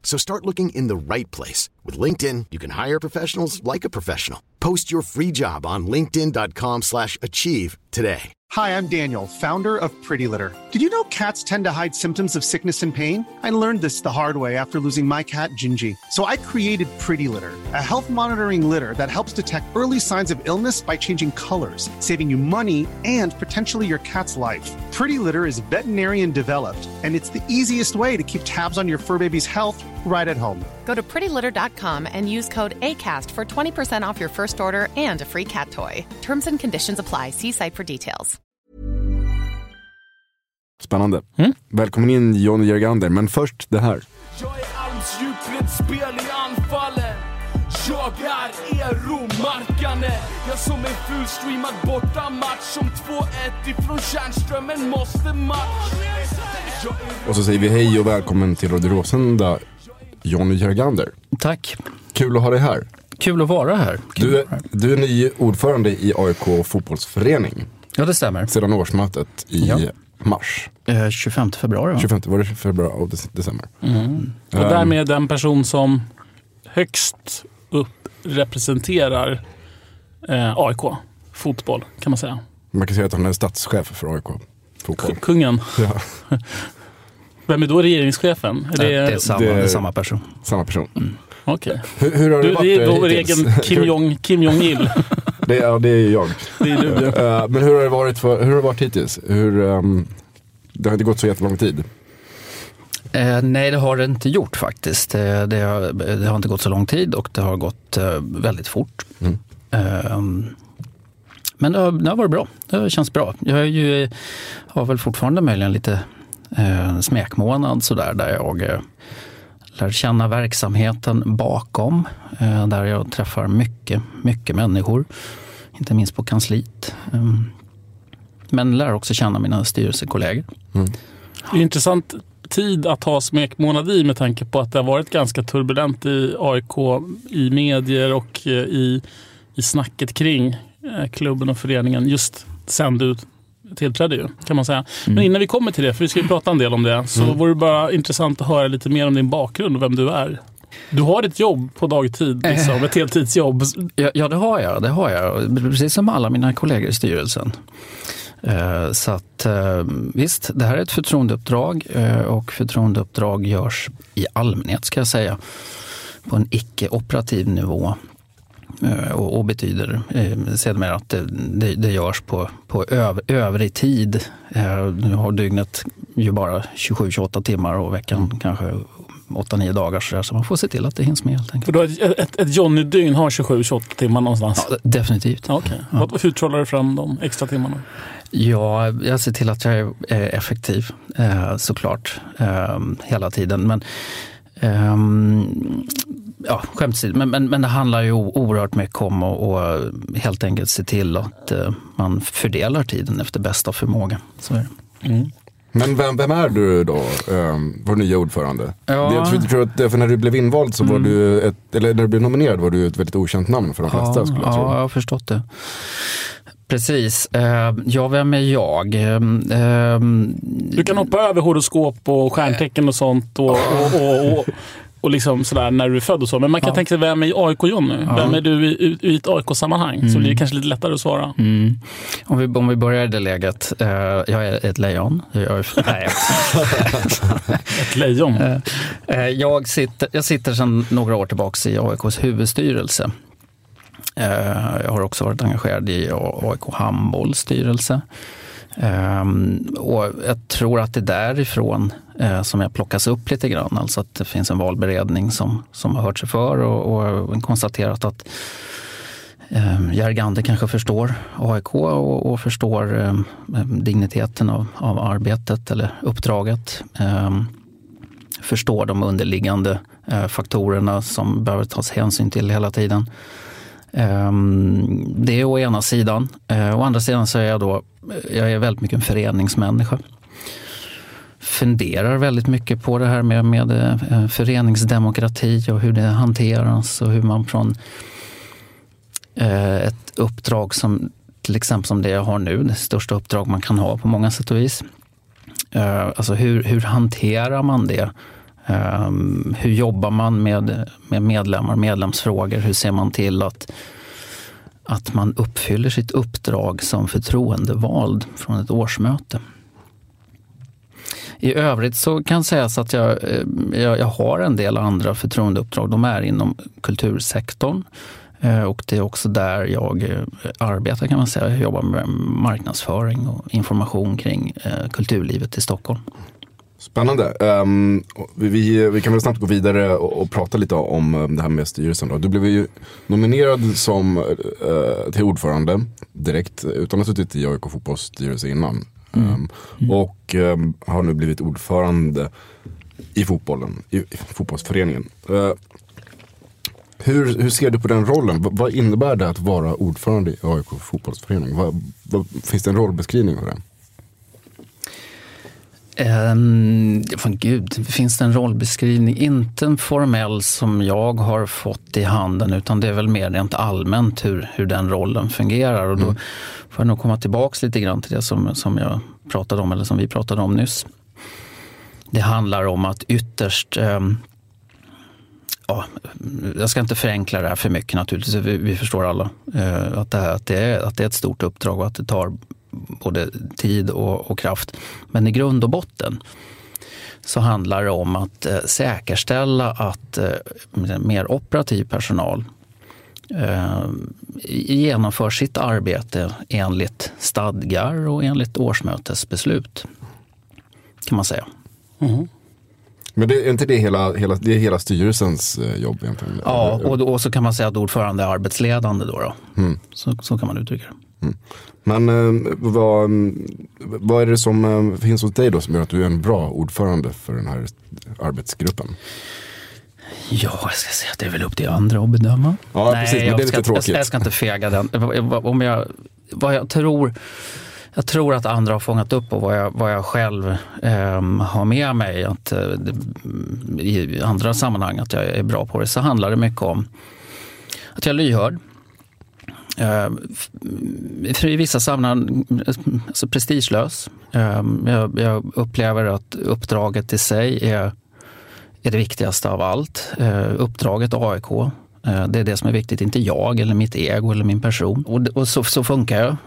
So start looking in the right place. With LinkedIn, you can hire professionals like a professional. Post your free job on linkedin.com slash achieve today. Hi, I'm Daniel, founder of Pretty Litter. Did you know cats tend to hide symptoms of sickness and pain? I learned this the hard way after losing my cat, Gingy. So I created Pretty Litter, a health monitoring litter that helps detect early signs of illness by changing colors, saving you money and potentially your cat's life. Pretty Litter is veterinarian developed, and it's the easiest way to keep tabs on your fur baby's health right at home. Go to prettylitter.com and use code ACAST for 20% off your first order and a free cat toy. Terms and conditions apply. See site for details. Spännande. Välkommen in Johnny Jörgander, men först det här. Jag är armsdjup, spel i anfallen Jag är Eero-Markane Jag som en fullstreamad bortamatch Som 2-1 ifrån Tjärnströmen måste match är Och så säger vi hej och välkommen till Radio Råsunda, Johnny Jörgander. Tack. Kul att ha dig här. Kul att vara här. Kul Du är, här. du är ny ordförande i AIK fotbollsförening Ja, det stämmer. sedan årsmötet i Ja. mars. Eh, 25 februari va? 25 var det februari och dec- december. Och därmed den person som högst upp representerar eh, AIK fotboll, kan man säga. Man kan säga att han är statschef för AIK fotboll. K- Kungen. Ja, Vem är då regeringschefen? Är Det, det, det, är samma, det- det är samma person. samma person. Okej. Hur, hur har det Du, varit det är vår egen Kim Hur- Jong, Kim Jong-Il. Det, ja, det är jag. Det är du. Eh, men hur har det varit, för, hur har det varit hittills? Hur, ehm, det har inte gått så jättelång tid. Eh, nej, det har det inte gjort faktiskt. Eh, det, har, det har inte gått så lång tid och det har gått eh, väldigt fort. Mm. Eh, men det har, det har varit bra. Det känns bra. Jag är ju, har väl fortfarande möjligen lite eh, smekmånad sådär där jag eh, lär känna verksamheten bakom. Eh, där jag träffar mycket, mycket människor. Inte minst på kansliet. Eh, men lär också känna mina styrelsekollegor. Det är intressant tid att ha smekmånad i med tanke på att det har varit ganska turbulent i AIK, i medier och i, i snacket kring klubben och föreningen just sen du tillträdde ju, kan man säga. Men innan vi kommer till det, för vi ska ju prata en del om det, så vore det bara intressant att höra lite mer om din bakgrund och vem du är. Du har ett jobb på dagtid, liksom, ett heltidsjobb. Ja, ja, det har jag. Det har jag. Precis som alla mina kollegor i styrelsen. Eh, Så att eh, visst, det här är ett förtroendeuppdrag eh, och förtroendeuppdrag görs i allmänhet ska jag säga på en icke-operativ nivå. Eh, Och, och betyder eh, sedermera att det, det, det görs på, på öv, övrig tid. Eh, Nu har dygnet ju bara 27-28 timmar och veckan kanske 8-9 dagar så, där, så man får se till att det hinns med helt enkelt. För har ett, ett, ett Johnny-dygn har 27-28 timmar någonstans. Ja, definitivt. Ja, Okej. Vad- Hur trollar du fram de extra timmarna? Ja, jag ser till att jag är effektiv såklart hela tiden. Men ehm, ja, skämt men, men, men det handlar ju oerhört mycket om att och helt enkelt se till att eh, man fördelar tiden efter bästa förmåga. Så är det. Men vem, vem är du då, um, vår nya ordförande? Ja. Mm. Jag tror, att för när du blev invald så var du, ett, eller när du blev nominerad var du ett väldigt okänt namn för de flesta Ja, skulle jag ja, tro. jag har förstått det. Precis. Eh, ja, vem är jag? Eh, ehm, Du kan hoppa över horoskop och stjärntecken och sånt och, och, och, och och liksom sådär när du är född och så. Men man kan Ja. tänka sig, vem är AIK John nu? Ja. Vem är du i, i ett AIK-sammanhang? Så Mm. blir det kanske lite lättare att svara. Mm. Om, vi, om vi börjar i det läget. Eh, jag är ett lejon. Jag är, nej. Ett lejon. Eh, jag, sitter, jag sitter sedan några år tillbaka i AIKs huvudstyrelse. Jag har också varit engagerad i AIK handbolls styrelse. Ehm, och jag tror att det är därifrån eh, som jag plockas upp lite grann. Alltså att det finns en valberedning som, som har hört sig för och, och konstaterat att eh, Järgander kanske förstår AIK och, och förstår eh, digniteten av, av arbetet eller uppdraget. Eh, förstår de underliggande eh, faktorerna som behöver tas hänsyn till hela tiden. Ehm, det är å ena sidan. Eh, å andra sidan så är jag då, jag är väldigt mycket en föreningsmänniska. Funderar väldigt mycket på det här med, med eh, föreningsdemokrati och hur det hanteras och hur man från eh, ett uppdrag som till exempel som det jag har nu, det största uppdrag man kan ha på många sätt och vis. Alltså hur, hur hanterar man det? Um, hur jobbar man med, med medlemmar, medlemsfrågor? Hur ser man till att, att man uppfyller sitt uppdrag som förtroendevald från ett årsmöte? I övrigt så kan sägas att jag, eh, jag, jag har en del andra förtroendeuppdrag. De är inom kultursektorn. Eh, och det är också där jag eh, arbetar kan man säga. Jag jobbar med marknadsföring och information kring kulturlivet i Stockholm. Spännande. Ehm, vi, vi, kan väl snabbt gå vidare och, och prata lite om eh, det här med styrelsen. Då. Du blev ju nominerad som, eh, till ordförande direkt utan att ha suttit i AIK fotbolls styrelse innan. Ehm, Och ehm, har nu blivit ordförande i fotbollen, i, i fotbollsföreningen. Eh, hur, hur ser du på den rollen? V- vad innebär det att vara ordförande i AIK fotbollsförening? Vad, vad, finns det en rollbeskrivning av det? Um, fan gud, finns det en rollbeskrivning? Inte en formell som jag har fått i handen utan det är väl mer rent allmänt hur, hur den rollen fungerar. Och då får jag nog komma tillbaks lite grann till det som, som jag pratade om eller som vi pratade om nyss. Det handlar om att ytterst ehm, Ja, jag ska inte förenkla det här för mycket naturligtvis. Vi, vi förstår alla eh, att, det här, att, det är, att det är ett stort uppdrag och att det tar både tid och, och kraft. Men i grund och botten så handlar det om att eh, säkerställa att eh, mer operativ personal eh, genomför sitt arbete enligt stadgar och enligt årsmötesbeslut. Kan man säga. Men det, är inte det hela, hela, det är hela styrelsens eh, jobb egentligen? Ja, och, då, och så kan man säga att ordförande är arbetsledande. Då, då. Mm. Så, så kan man uttrycka det. Men eh, vad, vad är det som eh, finns hos dig då som gör att du är en bra ordförande för den här arbetsgruppen? Ja, jag ska säga att det är väl upp till andra att bedöma. Ja, precis, men jag det är lite tråkigt. Jag, jag ska inte fega den. Om jag, vad jag tror jag tror att andra har fångat upp och vad jag, vad jag själv ehm, har med mig att, eh, det, i andra sammanhang att jag är bra på det, så handlar det mycket om att jag är lyhörd. Eh, I vissa sammanhang alltså prestigelös. Eh, jag, jag upplever att uppdraget i sig är, är det viktigaste av allt. Eh, uppdraget AIK, det är det som är viktigt, inte jag eller mitt ego eller min person. Och, och så, så funkar jag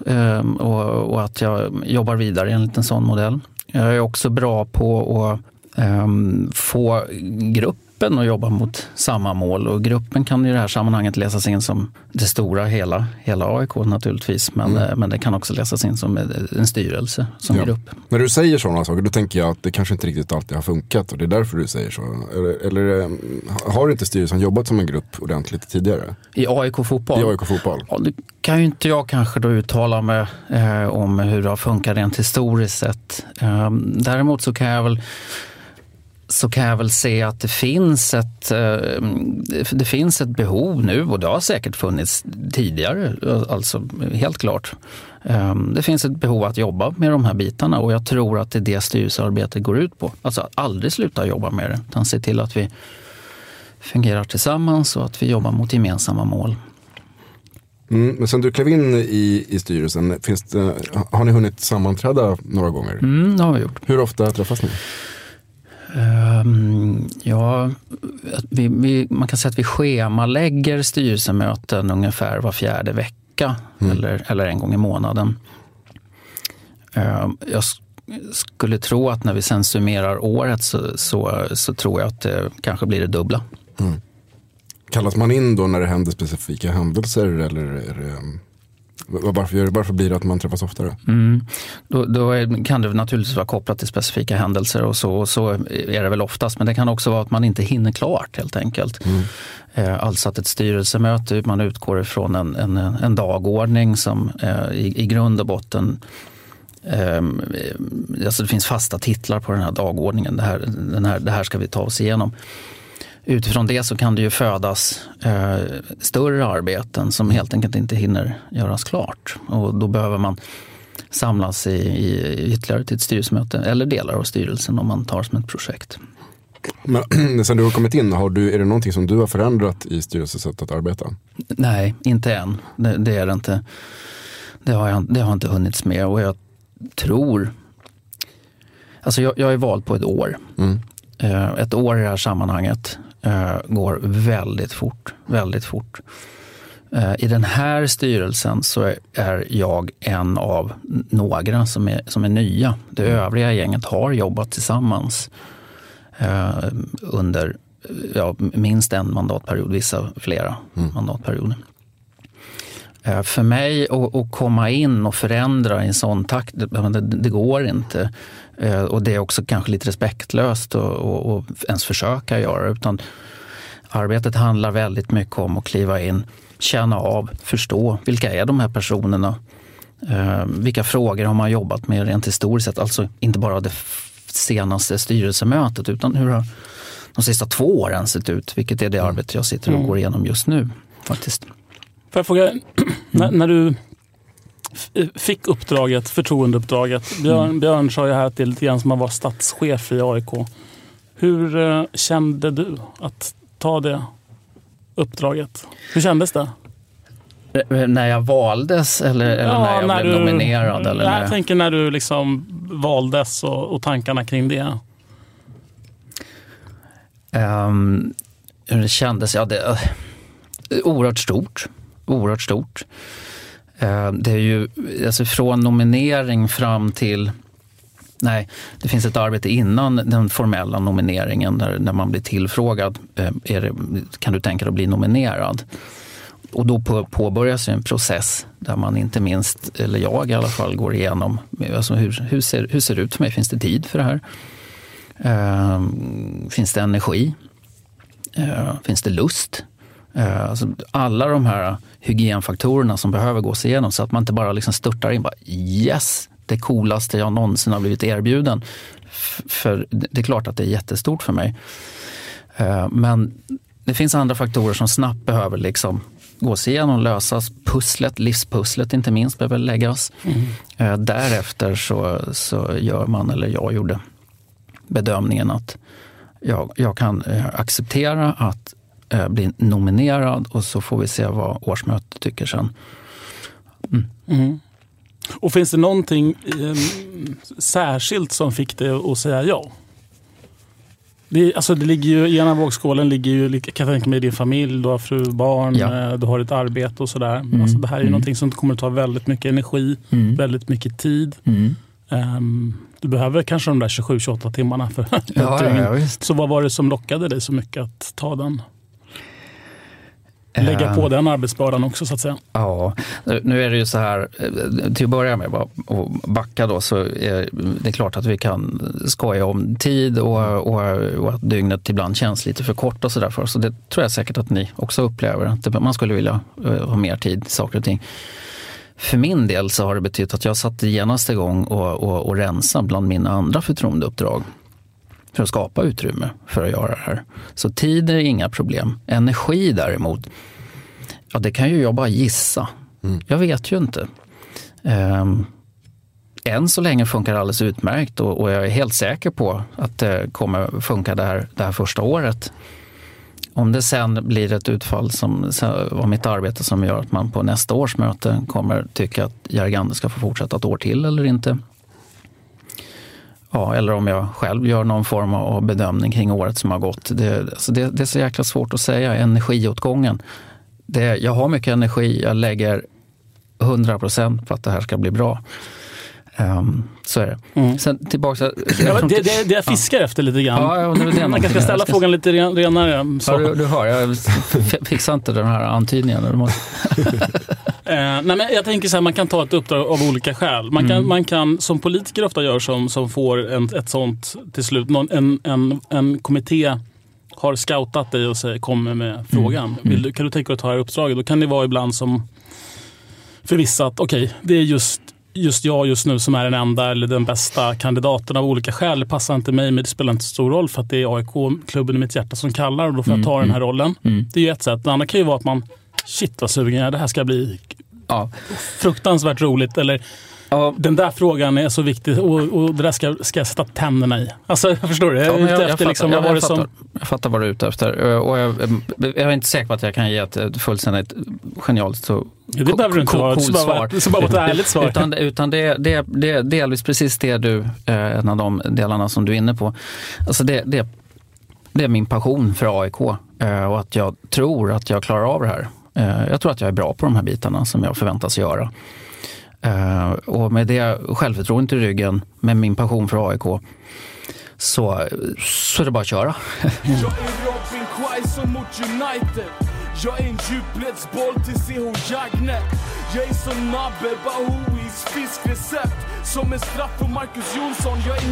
och, och att jag jobbar vidare enligt en sån modell. Jag är också bra på att ehm, få få gruppen att jobba mot samma mål. Och gruppen kan i det här sammanhanget läsas in som det stora hela, hela AIK naturligtvis. Men, eh, men det kan också läsas in som en styrelse som Ja. grupp. När du säger sådana saker då tänker jag att det kanske inte riktigt alltid har funkat och det är därför du säger så. Eller, eller eh, har inte styrelsen jobbat som en grupp ordentligt tidigare? I AIK fotboll? I AIK fotboll? Ja, det kan ju inte jag kanske då uttala mig eh, om hur det har funkat rent historiskt sett. Eh, däremot så kan jag väl så kan jag väl se att det finns ett, eh, det finns ett behov nu och det har säkert funnits tidigare, alltså helt klart. Eh, Det finns ett behov att jobba med de här bitarna och jag tror att det är det styrelsearbetet går ut på. Alltså att aldrig sluta jobba med det, utan se till att vi fungerar tillsammans och att vi jobbar mot gemensamma mål. Mm, men sen du klev in i, i styrelsen, finns det, har ni hunnit sammanträda några gånger? Mm, det har vi gjort. Hur ofta träffas ni? Um, ja, vi, vi, man kan säga att vi schemalägger styrelsemöten ungefär var fjärde vecka mm. eller, eller en gång i månaden. Um, jag skulle tro att när vi sen summerar året så, så, så tror jag att det kanske blir det dubbla. Mm. Kallas man in då när det händer specifika händelser eller är det varför, varför blir det att man träffas oftare? Mm. Då, då är, kan det naturligtvis vara kopplat till specifika händelser och så, och så är det väl oftast. Men det kan också vara att man inte hinner klart helt enkelt. Mm. Eh, alltså att ett styrelsemöte, man utgår ifrån en, en, en dagordning som eh, i, i grund och botten eh, alltså det finns fasta titlar på den här dagordningen. Det här, den här, det här ska vi ta oss igenom utifrån det så kan det ju födas eh, större arbeten som helt enkelt inte hinner göras klart. Och då behöver man samlas i, i ytterligare till ett styrelsemöte eller delar av styrelsen om man tar som ett projekt. Men sen du har kommit in, har du, är det någonting som du har förändrat i styrelsens sätt att arbeta? Nej, inte än. Det, det är det inte. Det har, jag, det har inte hunnits med och jag tror... Alltså jag, jag är vald på ett år. Mm. Eh, ett år i det här sammanhanget eh, går väldigt fort. Väldigt fort. Eh, I den här styrelsen så är jag en av några som är, som är nya. Det övriga gänget har jobbat tillsammans eh, under ja, minst en mandatperiod, vissa flera mm. mandatperioder. Eh, för mig att komma in och förändra i en sån takt, det, går inte. Eh, och det är också kanske lite respektlöst att ens försöka göra. Utan Arbetet handlar väldigt mycket om att kliva in, känna av, förstå vilka är de här personerna? Eh, vilka frågor har man jobbat med rent historiskt sett? Alltså inte bara det senaste styrelsemötet utan hur har de sista två åren sett ut? Vilket är det mm. arbete jag sitter och mm. går igenom just nu faktiskt. Får jag fråga, när, när du fick uppdraget, förtroendeuppdraget. Björn, mm. Björn sa ju här är lite grann som att vara statschef i AIK. Hur eh, kände du att ta det uppdraget? Hur kändes det? När jag valdes eller, eller ja, när jag när blev du, nominerad? Eller jag när... tänker när du liksom valdes och, och tankarna kring det. Um, hur det kändes? Ja, det, oerhört stort. Oerhört stort. Eh, det är ju alltså från nominering fram till Nej, det finns ett arbete innan den formella nomineringen där, när man blir tillfrågad. Eh, det, kan du tänka dig att bli nominerad? Och då på, påbörjas en process där man inte minst, eller jag i alla fall, går igenom alltså hur, hur, ser, hur ser det ut för mig? Finns det tid för det här? Eh, finns det energi? Finns det lust? Uh, alltså alla de här hygienfaktorerna som behöver gås igenom så att man inte bara liksom störtar in bara yes, det coolaste jag någonsin har blivit erbjuden. För det är klart att det är jättestort för mig. Eh, men det finns andra faktorer som snabbt behöver liksom gås igenom, lösas. Pusslet, livspusslet inte minst, behöver läggas. Mm. Därefter så, så gör man, eller jag gjorde, bedömningen att jag, jag kan eh, acceptera att bli nominerad och så får vi se vad årsmötet tycker sen. Mm. Mm. Och finns det någonting eh, särskilt som fick dig att säga ja? Det, alltså det ligger ju, I ena vågskålen ligger ju, kan tänka mig, din familj, du har fru, barn, ja. Eh, du har ett arbete och sådär. Mm. Alltså det här är ju mm. någonting som kommer att ta väldigt mycket energi, mm. väldigt mycket tid. Um, du behöver kanske de där 27-28 timmarna för ja, ja, ja, Så vad var det som lockade dig så mycket att ta den? Lägga på eh. den arbetsbördan också så att säga. Ja, nu är det ju så här, eh, till att börja med bara och backa då, så är det klart att vi kan skoja om tid och, och, och att dygnet ibland känns lite för kort och sådär för oss. Så det tror jag säkert att ni också upplever, att man skulle vilja eh, ha mer tid till saker och ting. För min del så har det betytt att jag satte genast igång och, och, och rensa bland mina andra förtroendeuppdrag för att skapa utrymme för att göra det här. Så tid är inga problem. Energi däremot, ja det kan ju jag bara gissa. Mm. Jag vet ju inte. Um, än så länge funkar det alldeles utmärkt och, och, jag är helt säker på att det kommer funka det här, det här första året. Om det sen blir ett utfall som, av mitt arbete som gör att man på nästa års möte kommer tycka att Jergander ska få fortsätta ett år till eller inte, ja, eller om jag själv gör någon form av bedömning kring året som har gått. Det, alltså det, det är så jäkla svårt att säga. Energiåtgången. Det, jag har mycket energi, jag lägger 100 procent på att det här ska bli bra. Um, så är det. Mm. Sen tillbaka... Ja, det, det, det jag fiskar efter lite grann. Ja, ja, det det Man kanske ska ställa ska- frågan lite ren, renare. Så. Ja, du, du hör, jag fixar inte den här antydningen. Måste... Eh, nej, men jag tänker så här, man kan ta ett uppdrag av olika skäl. Man kan, Mm. man kan som politiker ofta gör som, som får en, ett sånt till slut. Någon, en, en, en kommitté har scoutat dig och säger, kommer med frågan. Vill du, kan du tänka dig att ta det här uppdraget? Då kan det vara ibland som för vissa att okej, det är just, just jag just nu som är den enda eller den bästa kandidaten av olika skäl. Det passar inte mig men det spelar inte så stor roll för att det är AIK, klubben i mitt hjärta som kallar och då får jag Mm, ta den här mm. rollen. Mm. Det är ju ett sätt. Det andra kan ju vara att man Shit vad sugen jag är. Det här ska bli fruktansvärt roligt. Eller den där frågan är så viktig och, och det där ska, ska jag sätta tänderna i. Alltså, jag förstår du? Jag Ja, jag, jag, fattar, liksom, jag, jag, det som... fattar, jag fattar vad du är ute efter. Eh, Och jag, jag är inte säker på att jag kan ge ett fullständigt genialt så Ja, det behöver du inte vara. Det ska bara det ska bara ett ärligt svar. Utan, utan det, det, det är delvis precis det du, eh, en av de delarna som du är inne på. Alltså det, det, det är min passion för AIK eh, och att jag tror att jag klarar av det här. Eh, Jag tror att jag är bra på de här bitarna som jag förväntas göra. Eh, Och med det självförtroendet i ryggen, med min passion för AIK, så, så är det bara att köra. Jag är Robin Quaison mot United Jag är en djupledsboll till CH Jagne Jag är som Nabbe Bahouis fiskrecept Som en straff för Marcus Jonsson, jag är 100%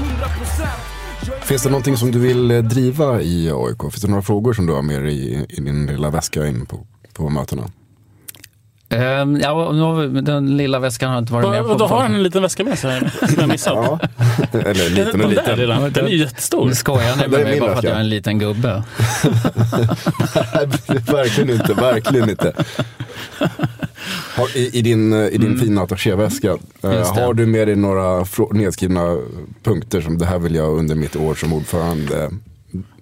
Jag är Finns det någonting som du vill eh, driva i AIK? Finns det några frågor som du har med dig i, i din lilla väska in på, på mötena? Ehm, Ja, nu har vi- den lilla väskan har inte varit med på. Då har han en liten väska med sig som jag missat. Eller Den- liten och den liten. där lilla, den är ju jättestor. Nu skojar ni Det är med mig bara för att jag är en liten gubbe. Nej, verkligen inte, verkligen inte. Har, i, I din, i din fina attachéväska, eh, Mm. Har du med dig några nedskrivna punkter som det här vill jag under mitt år som ordförande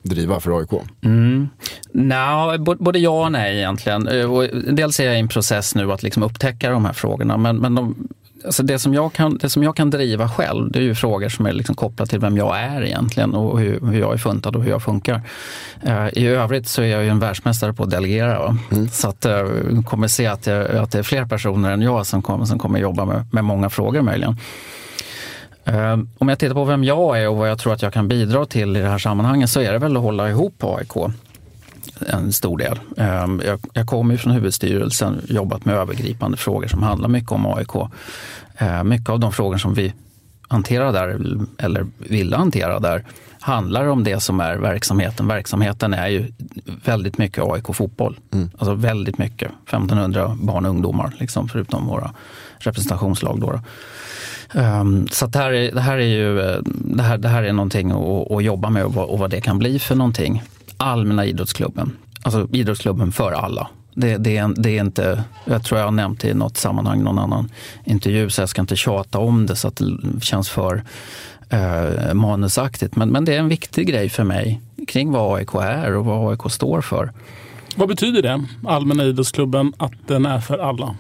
driva för AIK? Mm. Nå, bo- både ja och nej egentligen. Eh, dels är jag i en process nu att liksom upptäcka de här frågorna. Men, men de, alltså det, som jag kan, det som jag kan driva själv, det är ju frågor som är liksom kopplade till vem jag är egentligen och hur, hur jag är funtad och hur jag funkar. Eh, I övrigt så är jag ju en världsmästare på att delegera. Va? Så att vi kommer se att, jag, att det är fler personer än jag som kommer, som kommer jobba med, med många frågor möjligen. Eh, Om jag tittar på vem jag är och vad jag tror att jag kan bidra till i det här sammanhanget så är det väl att hålla ihop AIK en stor del. Eh, Jag, jag kommer ju från huvudstyrelsen, jobbat med övergripande frågor som handlar mycket om AIK. Eh, Mycket av de frågor som vi hanterar där, eller ville hantera där, handlar om det som är verksamheten. Verksamheten är ju väldigt mycket AIK fotboll. Alltså väldigt mycket. 1500 barn och ungdomar, liksom, förutom våra representationslag. Då. Um, så det, här är, det, här är ju, eh, det, här, det här är någonting att, att jobba med och vad, och vad det kan bli för någonting. Allmänna idrottsklubben, alltså idrottsklubben för alla. Det, det, är, det är inte, jag tror jag har nämnt det i något sammanhang, någon annan intervju, så jag ska inte tjata om det så att det känns för eh, manusaktigt. Men, men det är en viktig grej för mig kring vad AIK är och vad AIK står för. Vad betyder det, Allmänna idrottsklubben, att den är för alla?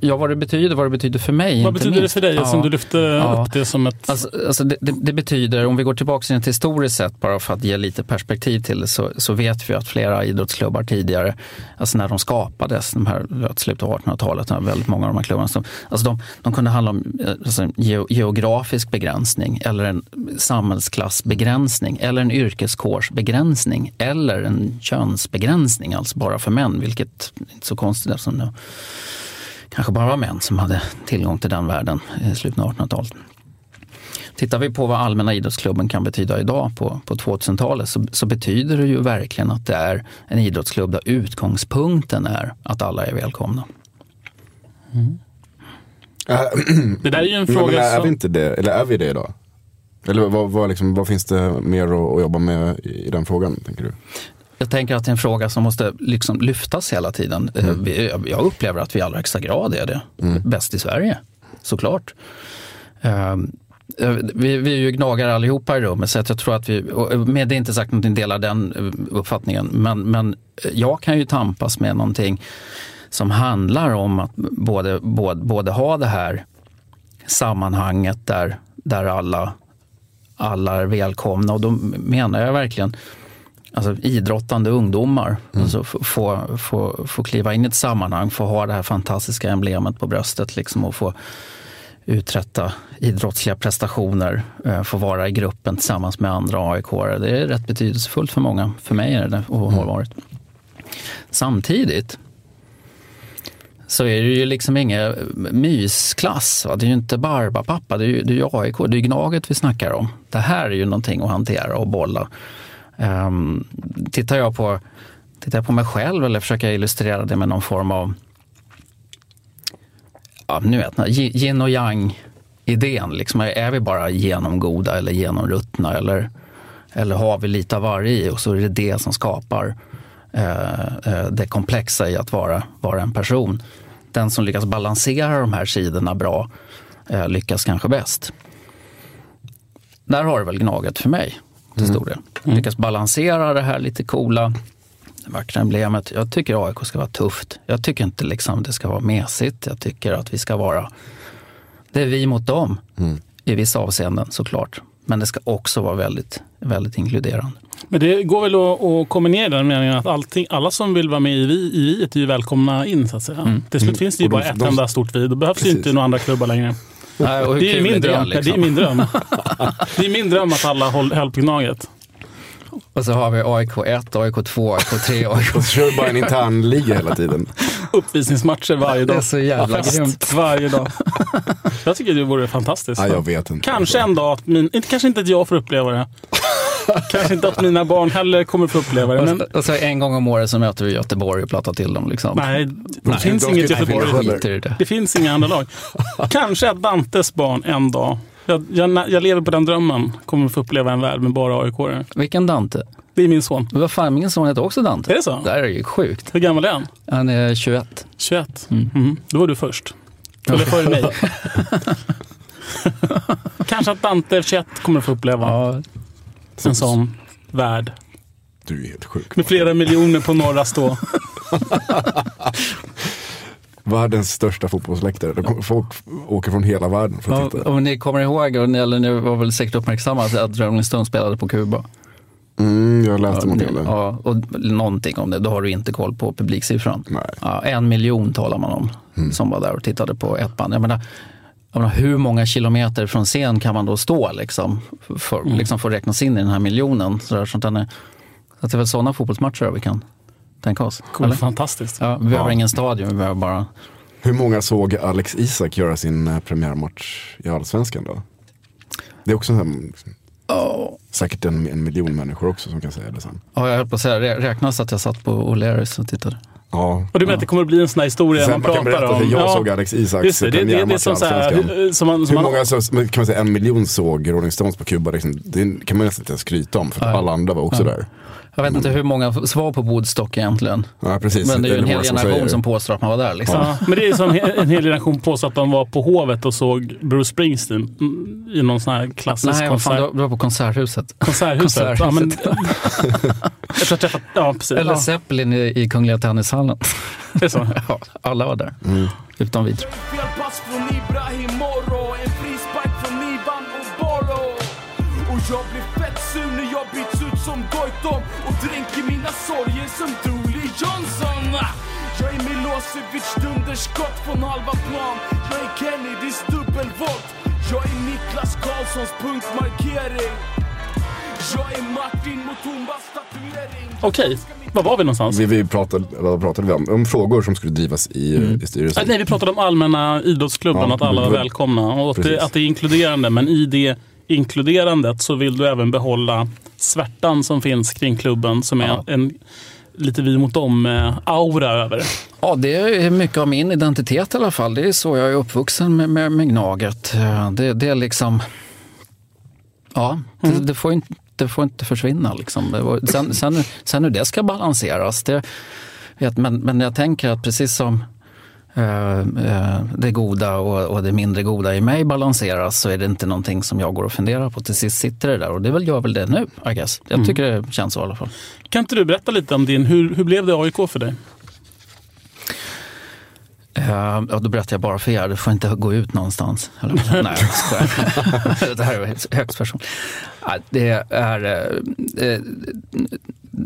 Ja, vad det betyder, vad det betyder för mig. Vad betyder det minst. för dig, Ja. som du lyfte Ja. upp det som ett... Alltså, alltså det, det, det betyder, om vi går tillbaka till ett historiskt sätt, bara för att ge lite perspektiv till det, så, så vet vi att flera idrottsklubbar tidigare, alltså när de skapades, de här slutet av 1800-talet, när väldigt många av de här klubbarna, som, alltså de, de kunde handla om eh, alltså geografisk begränsning, eller en samhällsklassbegränsning, eller en yrkeskårsbegränsning, eller en könsbegränsning, alltså bara för män, vilket är inte så konstigt eftersom det kanske bara var män som hade tillgång till den världen i slutet av 1800-talet. Tittar vi på vad allmänna idrottsklubben kan betyda idag på, på 2000-talet så, så betyder det ju verkligen att det är en idrottsklubb där utgångspunkten är att alla är välkomna. Det där är ju en Men, fråga men är som... vi inte det, eller är vi det idag? Eller vad, vad, liksom, vad finns det mer att, att jobba med i, i den frågan, tänker du? Jag tänker att det är en fråga som måste liksom lyftas hela tiden. Eh, vi- Jag upplever att vi i allra högsta grad är det. Bäst i Sverige, såklart. Ehm, eh, Vi, vi är ju gnagare allihopa i rummet, så att jag tror att vi, och med det är inte sagt ni delar den eh, uppfattningen, men, men jag kan ju tampas med någonting som handlar om att både, både, både ha det här sammanhanget där, där alla alla är välkomna och då menar jag verkligen alltså, idrottande ungdomar. Mm. Alltså, få, få, få kliva in i ett sammanhang, få ha det här fantastiska emblemet på bröstet liksom, och få uträtta idrottsliga prestationer, eh, få vara i gruppen tillsammans med andra aik Det är rätt betydelsefullt för många. För mig är det och har varit. Samtidigt så är det ju liksom ingen mysklass. Va? Det är ju inte Barbapappa, det är ju, det är ju AIK, det är Gnaget vi snackar om. Det här är ju någonting att hantera och bolla. Um, tittar, jag på, tittar jag på mig själv eller försöker jag illustrera det med någon form av ja, nu vet, yin och yang idén. Liksom, är vi bara genomgoda eller genomruttna eller, eller har vi lite av varje i och så är det det som skapar eh, eh, det komplexa i att vara, vara en person. Den som lyckas balansera de här sidorna bra eh, lyckas kanske bäst. Där har det väl Gnaget för mig till mm. stor del. Mm. Lyckas balansera det här lite coola, det vackra emblemet. Jag tycker AIK ska vara tufft. Jag tycker inte liksom det ska vara mesigt. Jag tycker att vi ska vara, det är vi mot dem mm. i vissa avseenden såklart. Men det ska också vara väldigt, väldigt inkluderande. Men det går väl att, att kombinera den meningen att allting, alla som vill vara med i, vi, i viet är ju välkomna in så att säga. Mm. Till slut mm. finns det ju bara ett de, enda stort vi. Då behövs det inte några andra klubbar längre. Nej, det, är min dröm. Det, liksom? det är min dröm. det är min dröm att alla höll på Gnaget. Och så har vi AIK 1, AIK 2, AIK 3, AIK 4. kör bara en intern liga hela tiden. Uppvisningsmatcher varje dag. Det är så jävla grymt. Varje dag. Jag tycker det vore fantastiskt. Ja, jag vet inte. Kanske en dag, att min, inte, kanske inte att jag får uppleva det. Kanske inte att mina barn heller kommer få uppleva det. Men... Och så en gång om året så möter vi Göteborg och plattar till dem. Liksom. Nej, det Nej, finns inget Göteborg. Det. det finns inga andra lag. Kanske att Dantes barn en dag jag, jag, jag, lever på den drömmen. Kommer få uppleva en värld med bara aik Vilken Dante? Det är min son. Vad fan, min son heter också Dante. Är det så? Det här är ju sjukt. Hur gammal är han? Han är 21. 21? Mm. Mm. Då var du först. Eller före mig. Kanske att Dante 21 kommer få uppleva ja. En sån värld. Du är helt sjuk. Med flera miljoner på norra stå. världens största fotbollsläktare. Folk åker från hela världen för att titta. Om ni kommer ihåg, eller ni var väl säkert uppmärksamma att Rolling Stones spelade på Kuba. Mm, jag läste ja, någonting om det. Ja, och någonting om det. Då har du inte koll på publiksiffran. Nej. Ja, en miljon talar man om mm. som var där och tittade på ett band. Jag menar, menar, hur många kilometer från scen kan man då stå liksom, för, mm. liksom för att räknas in i den här miljonen? Så, där, så, att det är väl sådana fotbollsmatcher vi kan tänka oss. Cool, fantastiskt. Ja, vi behöver ja. ingen stadion, vi behöver bara... Hur många såg Alex Isak göra sin eh, premiärmatch i Allsvenskan då? Det är också en oh. säkert en, en, miljon människor också som kan säga det sen. Ja, jag höll på att säga, räknas att jag satt på O'Learys och tittade. Ja. Och du menar ja. att det kommer att bli en sån här historia Sen man pratar om? Att jag ja. såg Alex Isaks det, premiärmatch i Allsvenskan. Hur, många, så, kan man säga, en miljon såg Rolling Stones på Kuba? Liksom, det kan man nästan inte ens skryta om för ja. alla andra var också där. Jag vet inte hur många var på Woodstock egentligen. Ja, precis. Men det är ju en hel generation som, som påstår att man var där. Liksom. Ja, men det är som en hel generation påstår att de var på Hovet och såg Bruce Springsteen i någon sån här klassisk Nej, konsert. Nej, du var på Konserthuset. Konserthuset? Ja, men, jag tror träffat, ja, precis. Eller ja. Zeppelin i, i Kungliga Tennishallen. Det är så? Ja, alla var där. Mm. Utom vi. Jag blir fett sur när jag byts ut som Goitom och dränker mina sorger som Dooley Johnson. Jag är Milosevic dunderskott från halva plan. Jag är Kennedys dubbelvolt. Jag är Niklas Karlssons punktmarkering. Okej, var var vi någonstans? Vi, vi pratade, vad pratade vi om? Om frågor som skulle drivas i, mm. i styrelsen. Nej, vi pratade om allmänna idrottsklubben, ja, att alla var välkomna och att det, att det är inkluderande. Men i det inkluderandet så vill du även behålla svärtan som finns kring klubben som är ja. en lite vi mot dem-aura över det. Ja, det är mycket av min identitet i alla fall. Det är så jag är uppvuxen med, med, med Gnaget. Det, det är liksom... Ja, det, mm. det, får inte, det får inte försvinna. Liksom. Sen, sen, sen hur det ska balanseras, det, vet, men, men jag tänker att precis som Eh, eh, det goda och, det mindre goda i mig balanseras så är det inte någonting som jag går och funderar på. Till sist sitter det där och det väl gör väl det nu, I guess. Jag mm. tycker mm. det känns så i alla fall. Kan inte du berätta lite om din, hur, hur blev det AIK för dig? Eh, ja, då berättar jag bara för er, du får inte gå ut någonstans. Eller, nej, jag. Det här är högst person. Det är eh, eh,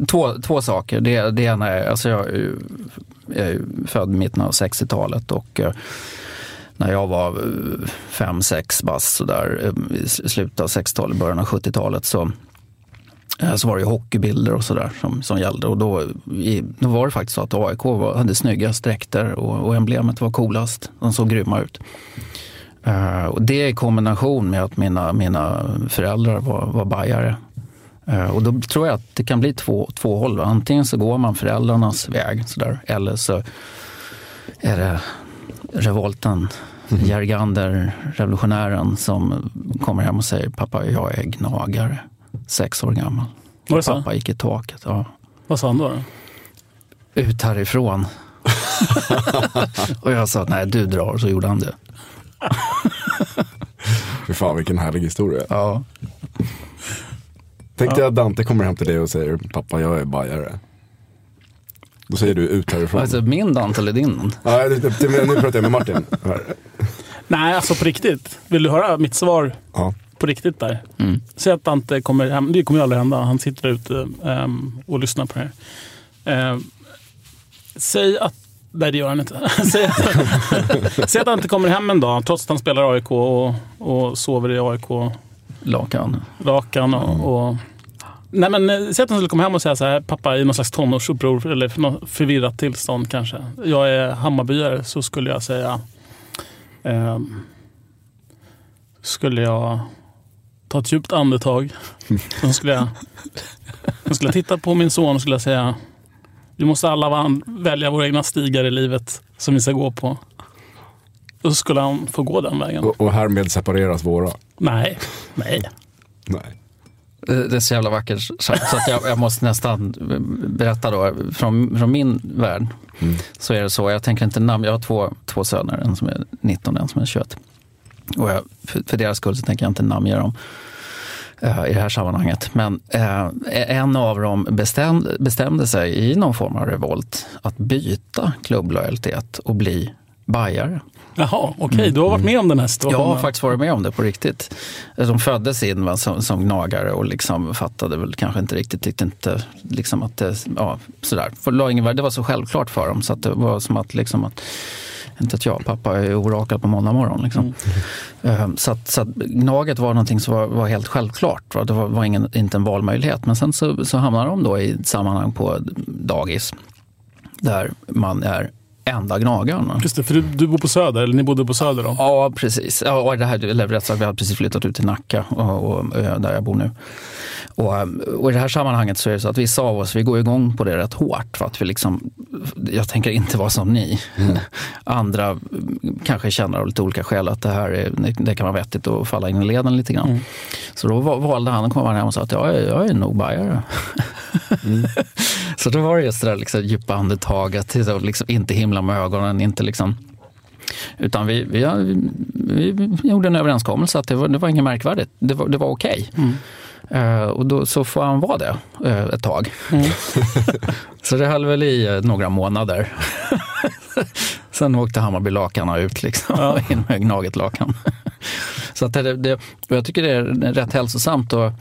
två, två saker. Det, det ena är, alltså jag, jag är född i mitten av 60-talet och när jag var fem, sex bass sådär, i slutet av 60-talet, början av 70-talet så så var det hockeybilder och sådär som, som gällde. Och då, i, då var det faktiskt så att AIK var, hade snyggast dräkter och, och emblemet var coolast. De såg grymma ut. Uh, och det i kombination med att mina, mina föräldrar var, var bajare. Uh, och då tror jag att det kan bli två, två håll. Antingen så går man föräldrarnas väg sådär, eller så är det revolten, mm. Jergander, revolutionären som kommer hem och säger pappa jag är gnagare sex år gammal. Var det så? Pappa gick i taket. Ja. Vad sa han då? Ut härifrån. och jag sa nej du drar, så gjorde han det. Fy fan vilken härlig historia. Ja. Tänk dig ja. att Dante kommer hem till dig och säger pappa jag är bajare. Då säger du ut härifrån. Alltså min Dante eller din? Ja, det, det, det, nu pratar jag med Martin. Nej, alltså på riktigt. Vill du höra mitt svar? Ja på riktigt där. Mm. Säg att Dante kommer hem. Det kommer ju aldrig hända. Han sitter ute um, och lyssnar på det här. Um, säg att Nej, det gör han inte. Säg att, säg att han inte kommer hem en dag, trots att han spelar AIK och, och sover i AIK. Lakan. Lakan och, och Nej men eh, säg att han skulle komma hem och säga så här, pappa i någon slags tonårsuppror eller för förvirrat tillstånd kanske. Jag är Hammarbyare, så skulle jag säga eh, skulle jag ta ett djupt andetag. Sen skulle jag, sen skulle jag titta på min son och skulle jag säga vi måste alla välja våra egna stigar i livet som vi ska gå på. Och så skulle han få gå den vägen. Och, och härmed separeras våra? Nej, nej. nej. Det är så jävla vackert så att jag, jag, måste nästan berätta då från, från min värld. Mm. Så är det så, jag tänker inte namn, jag har två, två söner, en som är 19 och en som är 21. Och jag, för, för deras skull så tänker jag inte namnge dem uh, i det här sammanhanget. Men uh, en av dem bestämde, bestämde sig i någon form av revolt att byta klubblojalitet och bli bajare. Jaha, okej. Okay. Du har varit med om den här situationen? Jag har faktiskt varit med om det på riktigt. De föddes in va, som, som gnagare och liksom fattade väl kanske inte riktigt, tyckte inte liksom att det, ja, sådär. För det var så självklart för dem så att det var som att, liksom att inte att jag, pappa är orakad på måndag morgon. Liksom. Mm. Ehm, så, att, så att Gnaget var någonting som var, var helt självklart. Va? Det var, var ingen, inte en valmöjlighet. Men sen så, så hamnar de då i ett sammanhang på dagis där man är enda gnagaren. Just det, för du, du bor på Söder, eller ni bodde på Söder då? Ja, precis. Ja, och det här, eller rätt sagt, vi hade precis flyttat ut till Nacka, och, och, där jag bor nu. Och, och, I det här sammanhanget så är det så att vissa av oss vi går igång på det rätt hårt. För att vi liksom, jag tänker inte vara som ni. Mm. Andra kanske känner av lite olika skäl att det här är, det kan vara vettigt att falla in i leden lite grann. Mm. Så då valde han att komma hem och sa att jag är, jag är nog bajare. Mm. så då var det just det där liksom, djupa andetaget, liksom, inte himla med ögonen, inte liksom utan vi, vi, vi, vi, gjorde en överenskommelse att det var, det var inget märkvärdigt. Det var, det var okej. Okay. Mm. Uh, och då, så får han vara det uh, ett tag. Mm. så det höll väl i uh, några månader. Sen åkte Hammarby-lakarna ut liksom, ja. in med Gnaget lakan. så att det, det, jag tycker det är rätt hälsosamt att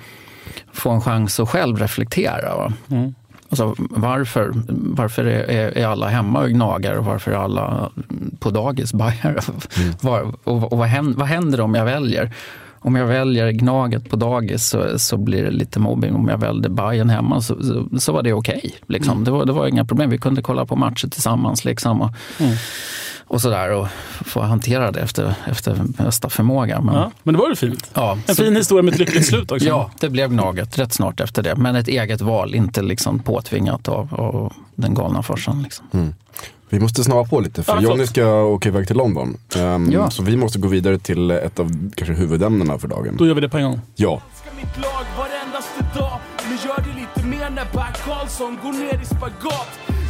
få en chans att själv reflektera. Mm. Alltså, varför varför är, är alla hemma och gnagar och varför är alla på dagis bajar? Mm. Var, och, och vad, händer, vad händer om jag väljer? Om jag väljer Gnaget på dagis så, så blir det lite mobbing. Om jag väljer Bajen hemma så, så, så var det okej. Okay, liksom. mm. det, var, det var inga problem. Vi kunde kolla på matcher tillsammans. Liksom, och, mm. och sådär och få hantera det efter, efter bästa förmåga. Men, ja, men det var ju fint. Ja, en så, fin historia med ett lyckligt slut också. Ja, det blev Gnaget rätt snart efter det. Men ett eget val, inte liksom påtvingat av, av den galna farsan. Liksom. Mm. Vi måste snabba på lite för ja, Jonny ska åka iväg till London. Um, ja. Så vi måste gå vidare till ett av kanske huvudämnena för dagen. Då gör vi det på en gång. Ja.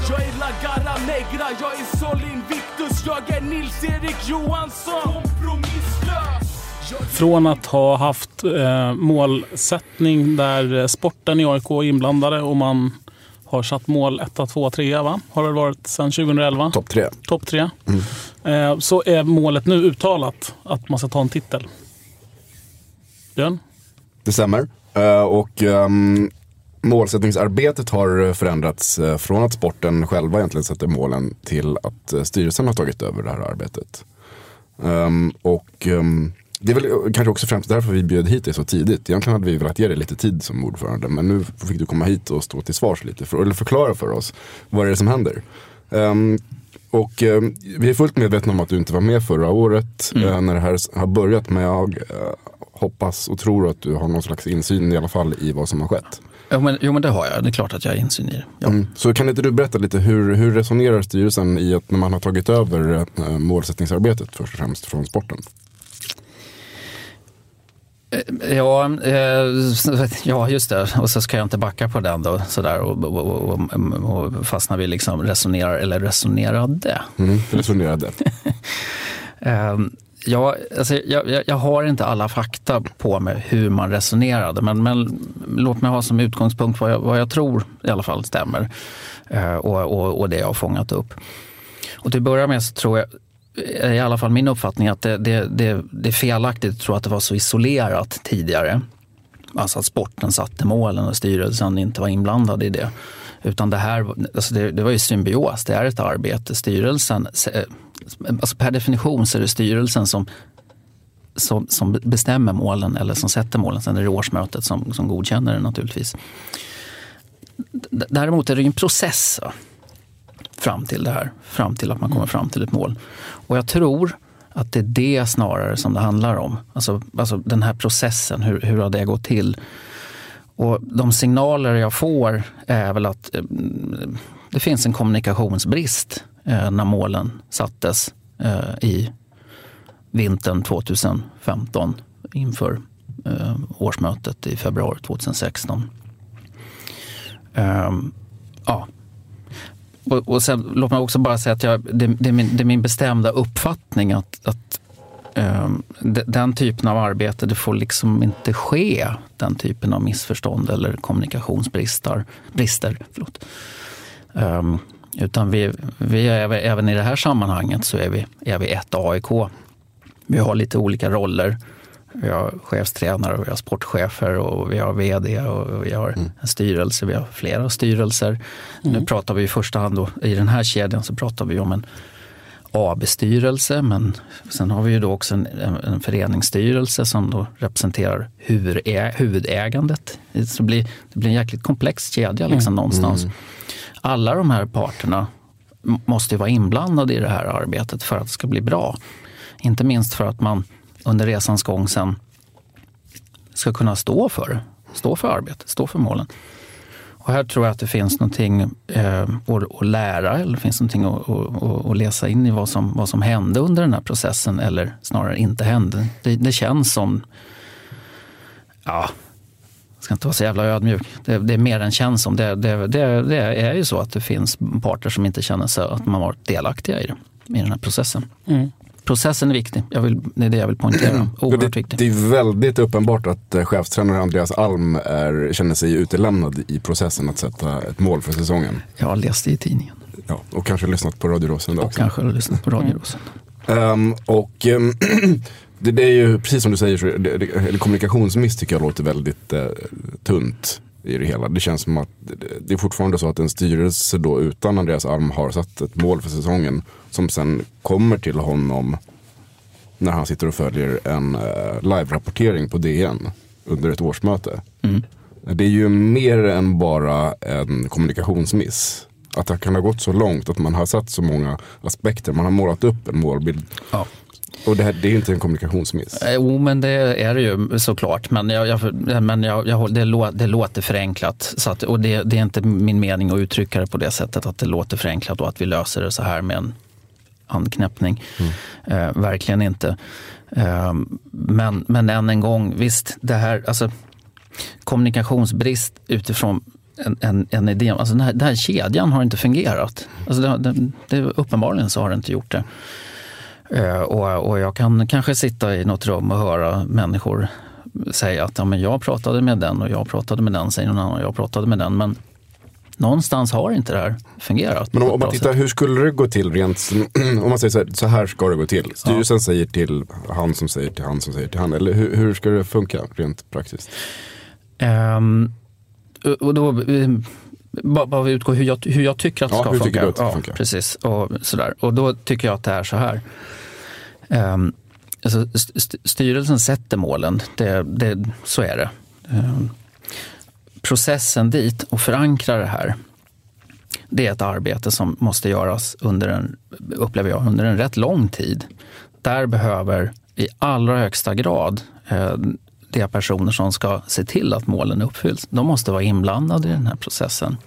Jag är Lagara Negra, jag är Sol Invictus, jag är Nils-Erik Johansson. Kompromisslös. Från att ha haft eh, målsättning där sporten i AIK är inblandade och man har satt mål 1, 2, 3 va? Har det varit sedan 2011. Topp tre. Topp tre. Mm. Eh, så är målet nu uttalat att man ska ta en titel. Björn? Det stämmer. Eh, och ehm, målsättningsarbetet har förändrats eh, från att sporten själva egentligen sätter målen till att styrelsen har tagit över det här arbetet. Ehm, och ehm, det är väl kanske också främst därför vi bjöd hit dig så tidigt. Egentligen hade vi velat ge dig lite tid som ordförande. Men nu fick du komma hit och stå till svars lite. För, eller förklara för oss vad det är som händer. Ehm, och ehm, vi är fullt medvetna om att du inte var med förra året Mm. eh, när det här har börjat. Men jag eh, hoppas och tror att du har någon slags insyn i alla fall i vad som har skett. Jo men, jo, men det har jag. Det är klart att jag har insyn i det. Ja. Mm. Så kan inte du berätta lite hur, hur resonerar styrelsen i att när man har tagit över eh, målsättningsarbetet först och främst från sporten? Ja, eh, ja, just det. Och så ska jag inte backa på den då sådär och, och, och, och, fastnar vi liksom resonerar eller resonerade. Mm. Resonerade. Eh, ja, alltså, jag, jag, jag har inte alla fakta på mig hur man resonerade men, men låt mig ha som utgångspunkt vad jag, vad jag tror i alla fall stämmer eh, och, och, och det jag har fångat upp. Och till att börja med så tror jag, är i alla fall min uppfattning att det, det, det, det är felaktigt att tro att det var så isolerat tidigare. Alltså att sporten satte målen och styrelsen inte var inblandad i det. Utan det här alltså det, det var ju symbios, det är ett arbete. Styrelsen, eh, alltså per definition så är det styrelsen som, som, som bestämmer målen eller som sätter målen. Sen är det årsmötet som, som godkänner det naturligtvis. D- Däremot är det ju en process fram till det här, fram till att man kommer fram till ett mål. Och jag tror att det är det snarare som det handlar om. Alltså, alltså den här processen, hur, hur har det gått till? Och de signaler jag får är väl att eh, det finns en kommunikationsbrist eh, när målen sattes eh, i vintern 2015 inför eh, årsmötet i februari 2016. Ehm, ja. Och, och sen, låt mig också bara säga att jag, det, det, är min, det är min bestämda uppfattning att, att um, de- den typen av arbete, det får liksom inte ske den typen av missförstånd eller kommunikationsbrister. Brister, förlåt. Um, utan vi, vi är, även i det här sammanhanget så är vi, är vi ett AIK. Vi har lite olika roller. Vi har chefstränare, och vi har sportchefer och vi har vd och vi har en styrelse. Vi har flera styrelser. Nu pratar vi i första hand då, i den här kedjan så pratar vi om en AB-styrelse men sen har vi ju då också en, en, en föreningsstyrelse som då representerar huvudä, huvudägandet. Så det blir, det blir en jäkligt komplex kedja liksom någonstans. Alla de här parterna måste ju vara inblandade i det här arbetet för att det ska bli bra. Inte minst för att man under resans gång sen ska kunna stå för det. Stå för arbetet, stå för målen. Och här tror jag att det finns någonting eh, att, att lära eller det finns någonting att, att, att läsa in i vad som, vad som hände under den här processen eller snarare inte hände. Det, det känns som, ja, jag ska inte vara så jävla ödmjuk. Det, det är mer än känns som. Det, det, det, det är ju så att det finns parter som inte känner sig att man varit delaktiga i, det, i den här processen. Mm. Processen är viktig. Jag vill, det är det jag vill poängtera. Oerhört det, viktig. det är väldigt uppenbart att eh, chefstränare Andreas Alm är, känner sig utelämnad i processen att sätta ett mål för säsongen. Jag har läst det i tidningen. Ja, och kanske lyssnat på Radio Råsunda Och också. kanske har lyssnat på Radio Rosen. Ehm, och ehm, det, det är ju precis som du säger, så det, det, kommunikationsmiss tycker jag låter väldigt eh, tunt i det hela. Det känns som att det, är fortfarande så att en styrelse då utan Andreas Alm har satt ett mål för säsongen som sen kommer till honom när han sitter och följer en eh, live-rapportering på DN under ett årsmöte. Mm. Det är ju mer än bara en kommunikationsmiss. Att det kan ha gått så långt att man har satt så många aspekter. Man har målat upp en målbild. Ja. Och det, här, det är inte en kommunikationsmiss. Eh, Jo, men det är det ju såklart. Men, jag, jag, men jag, jag, det, lå, det låter förenklat. Så att, och det, det är inte min mening att uttrycka det på det sättet att det låter förenklat och att vi löser det så här med en handknäppning. Eh, verkligen inte. Eh, men, men än en gång, visst, det här, alltså kommunikationsbrist utifrån en, en, en idé. Alltså den, här, den här kedjan har inte fungerat. Alltså det, det, det, uppenbarligen så har det inte gjort det. Eh, och, och jag kan kanske sitta i något rum och höra människor säga att ja, men jag pratade med den och jag pratade med den, säger någon annan, och jag pratade med den. Men någonstans har inte det här fungerat. Men om, om man tittar, sätt. hur skulle det gå till rent, om man säger så här, så här ska det gå till. Styrelsen säger till han som säger till han som säger till han. Eller hur, hur ska det funka rent praktiskt? Ehm, och då, eh, bara, bara utgå hur jag, hur jag tycker att det Ja, ska funka. det ska ja, funka? Precis, och, sådär. och då tycker jag att det är så här. Ehm, alltså, st- styrelsen sätter målen, det, det, så är det. Ehm, processen dit och förankra det här, det är ett arbete som måste göras under en, upplever jag, under en rätt lång tid. Där behöver i allra högsta grad eh, de personer som ska se till att målen uppfylls, de måste vara inblandade i den här processen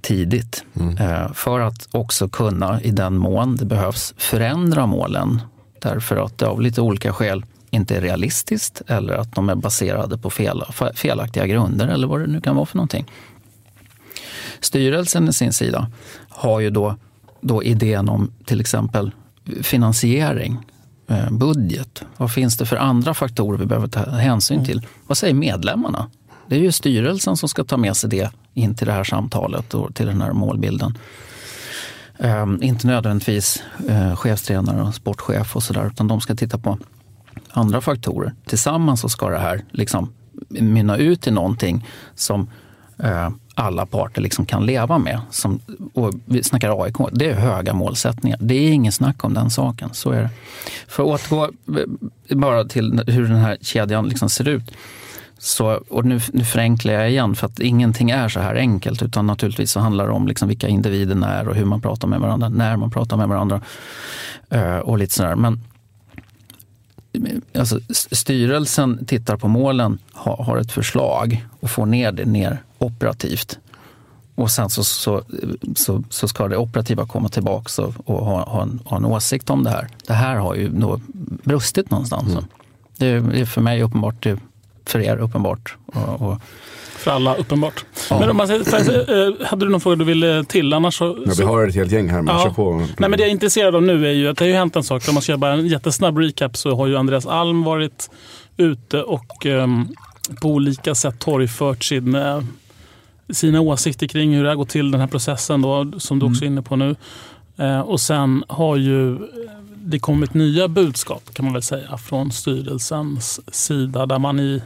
tidigt. Eh, för att också kunna, i den mån det behövs, förändra målen. Därför att det av lite olika skäl inte är realistiskt eller att de är baserade på fel, felaktiga grunder eller vad det nu kan vara för någonting. Styrelsen i sin sida har ju då, då idén om till exempel finansiering, eh, budget. Vad finns det för andra faktorer vi behöver ta hänsyn till? Vad säger medlemmarna? Det är ju styrelsen som ska ta med sig det in till det här samtalet och till den här målbilden. Um, inte nödvändigtvis uh, chefstränare och sportchef och sådär, utan de ska titta på andra faktorer. Tillsammans så ska det här liksom mynna ut i någonting som uh, alla parter liksom kan leva med. Som, och vi snackar AIK, det är höga målsättningar. Det är ingen snack om den saken, så är det. För att återgå eh, bara till hur den här kedjan liksom ser ut. Så, och nu, nu förenklar jag igen, för att ingenting är så här enkelt. Utan naturligtvis så handlar det om liksom vilka individerna är och hur man pratar med varandra, när man pratar med varandra. eh, och lite sådär. Men alltså, s- styrelsen tittar på målen, har, ett förslag och får ner det ner operativt. Och sen så, så, så, så ska det operativa komma tillbaka och, och ha, ha, en, ha en åsikt om det här. Det här har ju då brustit någonstans. Det, är, det är för mig uppenbart, det för er uppenbart. Och, och, För alla, uppenbart. Ja. Men om man säger, eh, hade du någon fråga du ville till? Annars så, Ja, vi har ett helt gäng här, men Ja. kör på. Nej, men det jag är intresserad av nu är ju att det har ju hänt en sak. Om man ska göra bara en jättesnabb recap så har ju Andreas Alm varit ute och ehm, på olika sätt torgfört sin, eh, sina åsikter kring hur det har gått till den här processen då, som du också är inne på nu. Eh, och sen har ju eh, det kommit nya budskap kan man väl säga från styrelsens sida där man i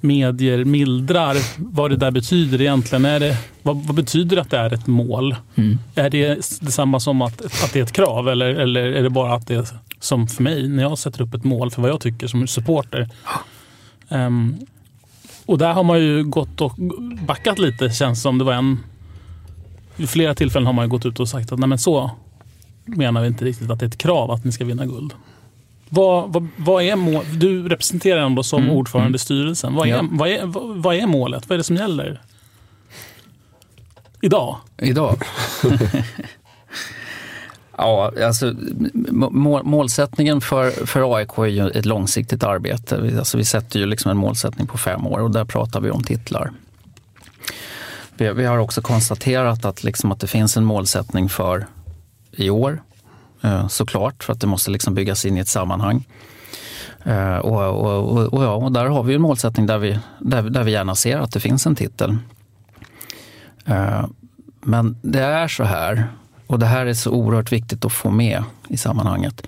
medier mildrar vad det där betyder egentligen. Är det, vad, vad betyder att det är ett mål? Är det detsamma som att, att det är ett krav eller, eller är det bara att det är som för mig när jag sätter upp ett mål för vad jag tycker som supporter? Ehm, och där har man ju gått och backat lite känns som. Det var en, vid flera tillfällen har man ju gått ut och sagt att nej men så menar vi inte riktigt att det är ett krav att ni ska vinna guld. Vad, vad, vad är mål? Du representerar ändå som Mm, ordförande mm. i styrelsen. Vad är, Ja. vad, är, vad, är målet? Vad är det som gäller? Idag? Idag? ja, alltså må, målsättningen för, för AIK är ju ett långsiktigt arbete. Alltså, vi sätter ju liksom en målsättning på fem år och där pratar vi om titlar. Vi, vi har också konstaterat att, liksom att det finns en målsättning för i år, Eh, såklart, för att det måste liksom byggas in i ett sammanhang. Eh, och, och, och, och, ja, och där har vi en målsättning där vi, där, där vi gärna ser att det finns en titel. Eh, men det är så här, och det här är så oerhört viktigt att få med i sammanhanget.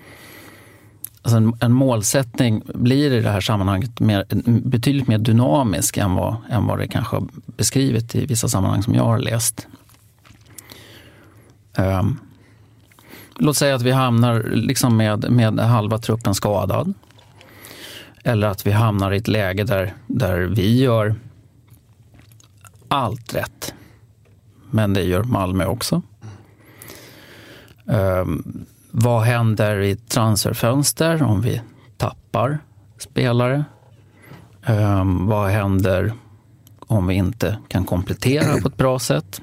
Alltså en, en målsättning blir i det här sammanhanget mer, betydligt mer dynamisk än vad, än vad det kanske har beskrivit i vissa sammanhang som jag har läst. Um, låt säga att vi hamnar liksom med, med halva truppen skadad. Eller att vi hamnar i ett läge där, där vi gör allt rätt. Men det gör Malmö också. Um, vad händer i transferfönster om vi tappar spelare? Um, vad händer om vi inte kan komplettera på ett bra sätt?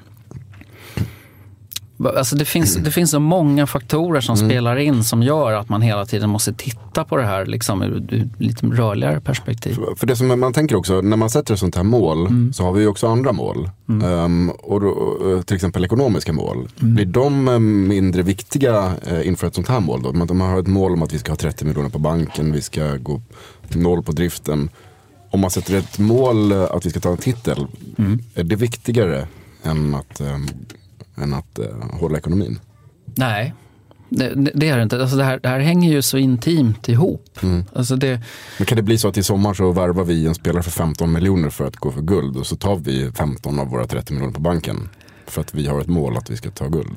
Alltså det, finns, det finns så många faktorer som spelar in som gör att man hela tiden måste titta på det här liksom, ur lite rörligare perspektiv. För det som man tänker också, när man sätter ett sånt här mål så har vi ju också andra mål. Ehm, och då, eh, till exempel ekonomiska mål. Blir de eh, mindre viktiga eh, inför ett sånt här mål då? Men De har ett mål om att vi ska ha 30 miljoner på banken, vi ska gå noll på driften. om man sätter ett mål eh, att vi ska ta en titel, Mm. är det viktigare än att, eh, än att eh, hålla ekonomin? Nej, det, det- är det inte. Alltså det, här, det här hänger ju så intimt ihop. Alltså det, Men kan det bli så att i sommar så värvar vi en spelare för 15 miljoner för att gå för guld och så tar vi 15 av våra 30 miljoner på banken för att vi har ett mål att vi ska ta guld?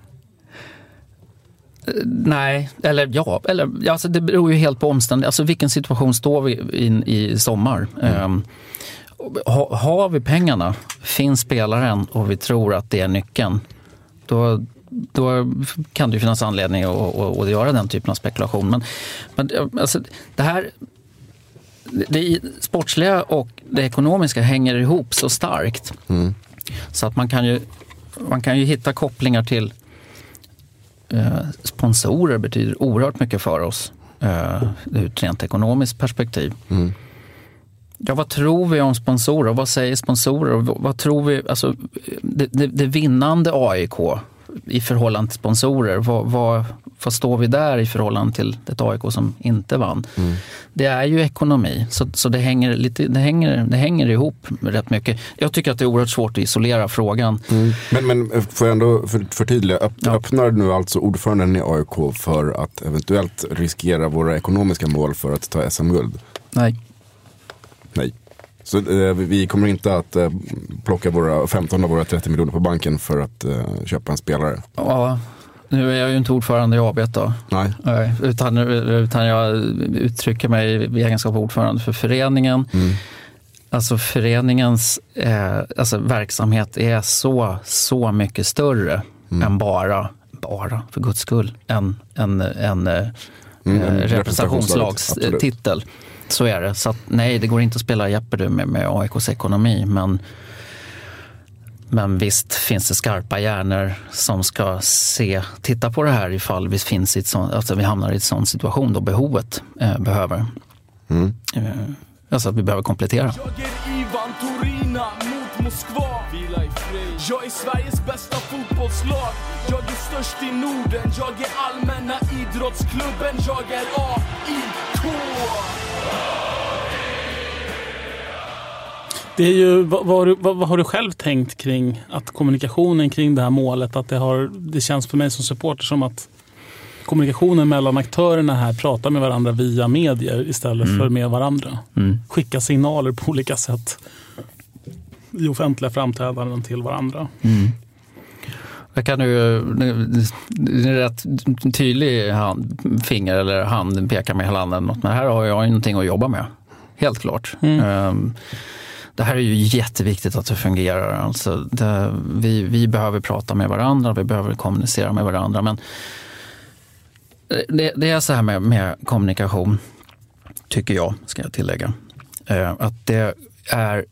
nej, eller ja, eller, alltså det beror ju helt på omständigheterna. Alltså vilken situation står vi in i sommar? Ehm, ha, har vi pengarna, finns spelaren och vi tror att det är nyckeln, då, då kan det finnas anledning att, att, att göra den typen av spekulation. Men, men alltså, det här det sportsliga och det ekonomiska hänger ihop så starkt. Så att man kan ju, man kan ju hitta kopplingar till eh, sponsorer betyder oerhört mycket för oss eh, ur ett rent ekonomiskt perspektiv. Ja, vad tror vi om sponsorer? Vad säger sponsorer? Vad, tror vi? Alltså, det, det, det vinnande AIK i förhållande till sponsorer, vad, vad, vad står vi där i förhållande till ett AIK som inte vann? Det är ju ekonomi, så, så det, hänger lite, det, hänger, det hänger ihop rätt mycket. Jag tycker att det är oerhört svårt att isolera frågan. Men, men eh, får jag ändå för, förtydliga, Öpp, öppnar nu alltså ordföranden i AIK för att eventuellt riskera våra ekonomiska mål för att ta SM-guld? Nej. Så eh, vi- kommer inte att eh, plocka våra 15 av våra 30 miljoner på banken för att eh, köpa en spelare? Ja, nu är jag ju inte ordförande i AB då. Nej. Nej, utan, utan jag uttrycker mig i egenskap av ordförande för föreningen. Alltså föreningens eh, alltså verksamhet är så, så mycket större än bara, bara för guds skull, en, en, en, eh, Mm, eh, representationslagstitel. Så är det. Så att, nej, det går inte att spela Jeopardy med, med AIKs ekonomi. Men, men visst finns det skarpa hjärnor som ska se, titta på det här ifall vi, finns i ett sånt, alltså vi hamnar i en sån situation då behovet eh, behöver. Eh, alltså att vi behöver komplettera. Jag är Ivan Torina mot Moskva Jag är Sveriges bästa fotbollslag Jag är störst i Norden Jag är allmänna idrottsklubben Jag är AIK Det är ju, vad, vad, har du- vad, vad har du själv tänkt kring att kommunikationen kring det här målet, att det, har, det känns för mig som supporter som att kommunikationen mellan aktörerna här pratar med varandra via medier istället Mm. för med varandra. Mm. Skicka signaler på olika sätt i offentliga framträdanden till varandra. Mm. Jag kan ju, det är rätt tydlig hand, finger eller hand pekar med hela handen. Men här har jag ju någonting att jobba med. Helt klart. Ehm, Det här är ju jätteviktigt att det fungerar. Alltså det, vi, vi behöver prata med varandra, vi behöver kommunicera med varandra. Men det, det är så här med, med kommunikation, tycker jag, ska jag tillägga. Eh, Att det är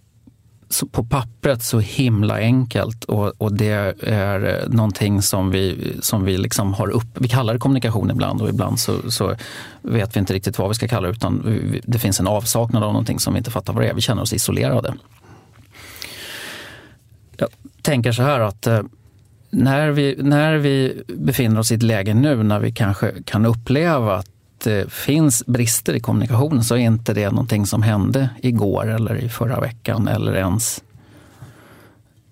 på pappret så himla enkelt och, och det är eh, någonting som vi, som vi liksom har upp. Vi kallar det kommunikation ibland och ibland så, så vet vi inte riktigt vad vi ska kalla det utan vi- det finns en avsaknad av någonting som vi inte fattar vad det är. Vi känner oss isolerade. Jag tänker så här att eh, när vi, när vi befinner oss i ett läge nu när vi kanske kan uppleva att det eh, finns brister i kommunikationen så är inte det någonting som hände igår eller i förra veckan eller ens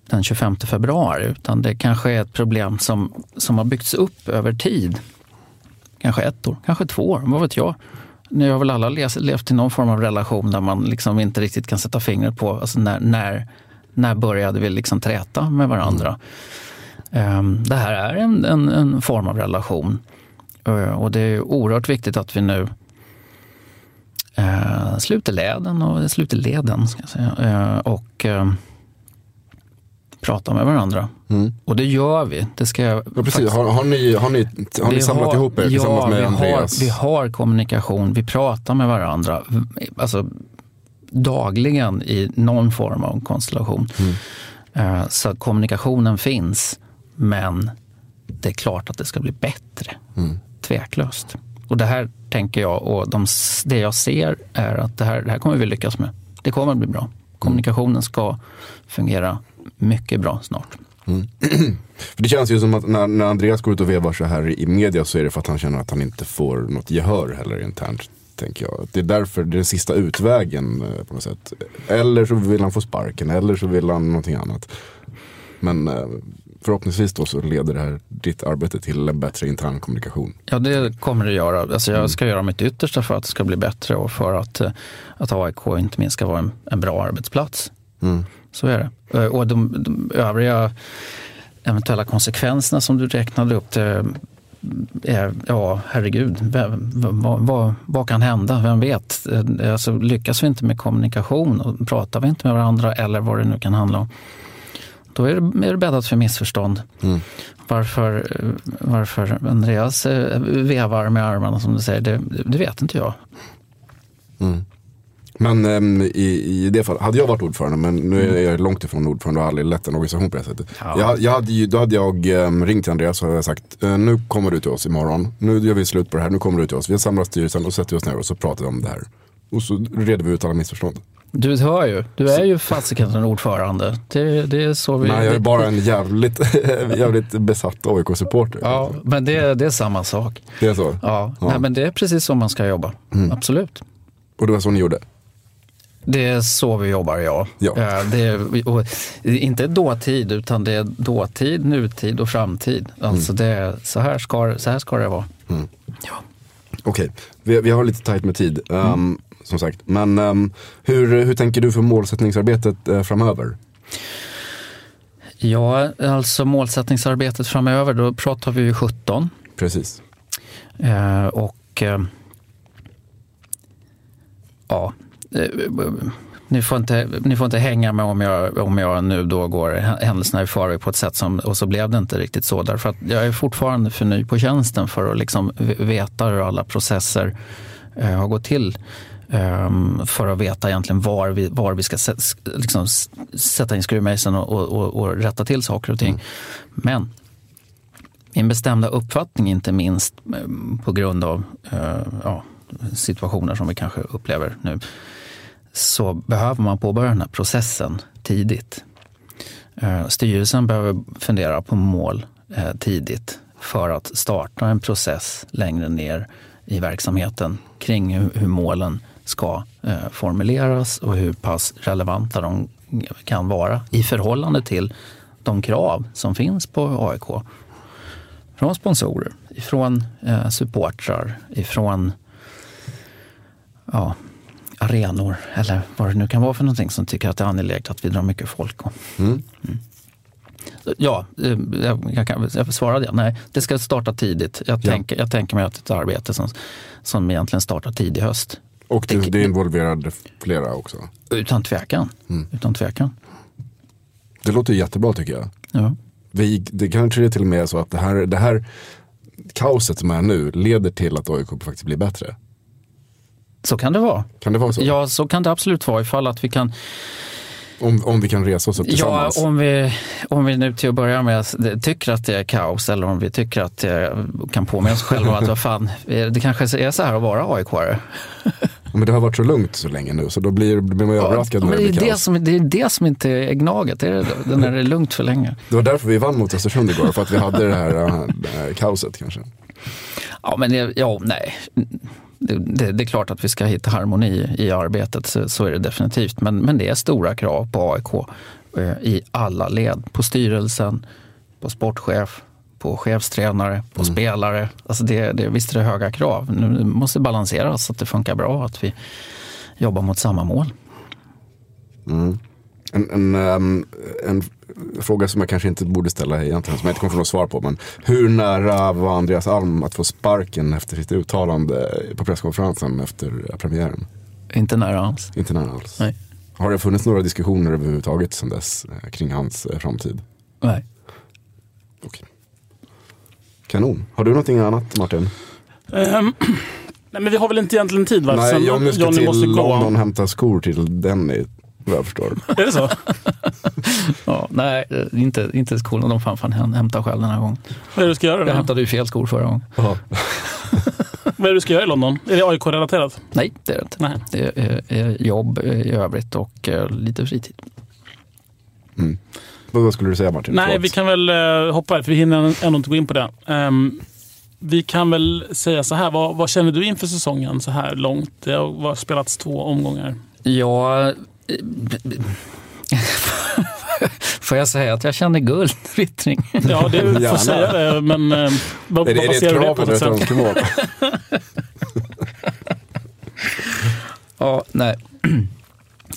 den 25 februari utan det kanske är ett problem som, som har byggts upp över tid. Kanske ett år, kanske två år, vad vet jag. Nu har väl alla levt i någon form av relation där man liksom inte riktigt kan sätta fingret på alltså när, när, när började vi liksom träta med varandra. Ehm, det här är en, en, en form av relation. Och det är oerhört viktigt att vi nu eh, sluter leden och sluter leden ska jag säga, eh, och eh, pratar med varandra. Och det gör vi. Det ska jag Ja, precis. Har, har, ni, har ni, har ni samlat har- ihop er tillsammans ja, med vi Andreas? Har, vi har kommunikation, vi pratar med varandra. Alltså, dagligen i någon form av konstellation. Mm. Eh, Så kommunikationen finns, men det är klart att det ska bli bättre. Mm. Tveklöst. Och det här tänker jag, och de, det jag ser är att det här, det här kommer vi lyckas med. Det kommer att bli bra. Kommunikationen ska fungera mycket bra snart. Mm. För det känns ju som att när, när Andreas går ut och vevar så här i media så är det för att han känner att han inte får något gehör heller internt. tänker jag. Det är därför det är den sista utvägen eh, på något sätt. Eller så vill han få sparken, eller så vill han någonting annat. Men eh, förhoppningsvis då så leder det här ditt arbete till en bättre intern kommunikation. Ja, det kommer det göra. Alltså jag ska göra mitt yttersta för att det ska bli bättre och för att, eh, att AIK inte minst ska vara en, en bra arbetsplats. Mm. Så är det. Eh, Och de, de övriga eventuella konsekvenserna som du räknade upp, det är, ja herregud, vem- vad, vad, vad kan hända? Vem vet? Eh, Alltså, lyckas vi inte med kommunikation och pratar vi inte med varandra eller vad det nu kan handla om, då är det, är det bäddat för missförstånd. Mm. Varför, varför Andreas eh, vevar med armarna som du säger, det, det vet inte jag. Mm. Men ehm, i, i det fallet, hade jag varit ordförande, men nu är jag långt ifrån ordförande och har aldrig lett en organisation på det sättet. Ja. Jag, jag hade ju, då hade jag ehm, ringt till Andreas och sagt, eh, nu kommer du till oss imorgon, nu gör vi slut på det här, nu kommer du till oss. Vi har samlat styrelsen och sätter oss ner och så pratar vi om det här. Och så reder vi ut alla missförstånd. Du hör ju, du är ju fasiken en ordförande. Det, det är så vi... Nej, jag är bara en jävligt, jävligt besatt AIK-supporter. Ja, men det, det är samma sak. Det är så? Ja, Ja. Nej, men det är precis så man ska jobba. Mm. Absolut. Och det var så ni gjorde? Det är så vi jobbar, ja. Ja. Eh, Det är, och, inte dåtid, utan det är dåtid, nutid och framtid. Alltså det är, så, här ska, så här ska det vara. Mm. Okej, vi, vi har lite tajt med tid. ehm, Som sagt, men ehm, hur, hur tänker du för målsättningsarbetet eh, framöver? Ja, alltså målsättningsarbetet framöver, då pratar vi ju 17. Precis. Eh, och eh, ja, ni får, inte, ni får inte hänga med om jag, om jag nu då går händelserna i förväg på ett sätt som, och så blev det inte riktigt så. Därför att jag är fortfarande för ny på tjänsten för att liksom veta hur alla processer eh, har gått till. Ehm, för att veta egentligen var vi, var vi ska sätta, liksom, sätta in skruvmejseln och, och, och, och rätta till saker och ting. Men min bestämda uppfattning, inte minst eh, på grund av eh, ja, situationer som vi kanske upplever nu, så behöver man påbörja den här processen tidigt. Eh, Styrelsen behöver fundera på mål eh, tidigt för att starta en process längre ner i verksamheten kring hur målen ska eh, formuleras och hur pass relevanta de kan vara i förhållande till de krav som finns på AIK från sponsorer, ifrån eh, supportrar, ifrån ja, arenor eller vad det nu kan vara för någonting som tycker att det är angeläget att vi drar mycket folk. Och, Mm. Ja, eh, jag, jag kan jag svara det. Nej, det ska starta tidigt. Jag, Ja. tänker, jag tänker mig att det är ett arbete som, som egentligen startar tidig höst. Och det, det involverade flera också. Utan tvekan. Mm. Utan tvekan. Det låter jättebra tycker jag. Ja. Vi, det kanske är till och med är så att det här, det här kaoset som är nu leder till att AIK faktiskt blir bättre. Så kan det vara. Kan det vara så? Ja, så kan det absolut vara ifall att vi kan Om, om vi kan resa oss upp Ja, tillsammans. om vi, om vi nu till att börja med tycker att det är kaos eller om vi tycker att det kan påminna oss själva att vad fan, det kanske är så här att vara AIK-are. Men det har varit så lugnt så länge nu så då blir, blir man ju överraskad Men när det, blir det, kaos. som, det är det som inte är gnaget, det är det, när det är lugnt för länge. Det var därför vi vann mot Östersund igår, för att vi hade det här, det här kaoset kanske. Ja, men ja, nej. Det, det, det är klart att vi ska hitta harmoni i arbetet, så, så är det definitivt. Men, men det är stora krav på AIK eh, i alla led. På styrelsen, på sportchef, på chefstränare, på spelare. Alltså det, det, visst är det höga krav. Nu måste det balanseras så att det funkar bra, att vi jobbar mot samma mål. Mm. En, en, ehm, en fråga som jag kanske inte borde ställa egentligen, som jag inte kommer få något svar på. Men hur nära var Andreas Alm att få sparken efter sitt uttalande på presskonferensen efter premiären? Inte nära alls. Inte nära alls. Nej. Har det funnits några diskussioner överhuvudtaget sedan dess eh, kring hans eh, framtid? Nej. Kanon. Har du någonting annat Martin? Ehm, nej, men vi har väl inte egentligen tid va? Nej, Sen Johnny ska Johnny till måste. London och hämta skor till Denny. Vad jag förstår. Är det så? Ja, nej, eh, inte, inte skolorna. De fan, fan hämta själv den här gången. Vad är det du ska göra Jag då? hämtade ju fel skor förra gången. Vad är det du ska göra i London? Är det AIK-relaterat? Nej, det är det inte. Nej. Det är, är jobb i övrigt och eh, lite fritid. Mm. Vad vad skulle du säga Martin? Nej, Förlåt. vi kan väl eh, hoppa för vi hinner ändå inte gå in på det. Ehm, vi kan väl säga så här, vad, vad, känner du inför säsongen så här långt? Det har spelats två omgångar. Ja, Får jag säga att jag känner guldvittring? Ja, det du får säga det, men eh, vad, är det, vad baserar du det på? Är det ett önskemål? ja, nej.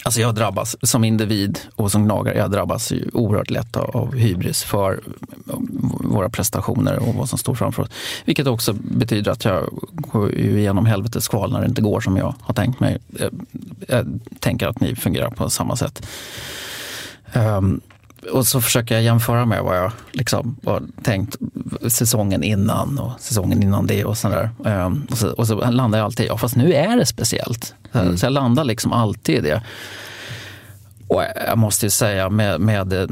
Alltså jag drabbas som individ och som gnagare, jag drabbas ju oerhört lätt av hybris för våra prestationer och vad som står framför oss. Vilket också betyder att jag går igenom helvetets kval när det inte går som jag har tänkt mig. Jag, tänker att ni fungerar på samma sätt. Um, och så försöker jag jämföra med vad jag liksom har tänkt säsongen innan och säsongen innan det och sådär. Um, och, så, och så landar jag alltid, ja fast nu är det speciellt. Mm. Så jag landar liksom alltid i det. Och jag måste ju säga med, med det,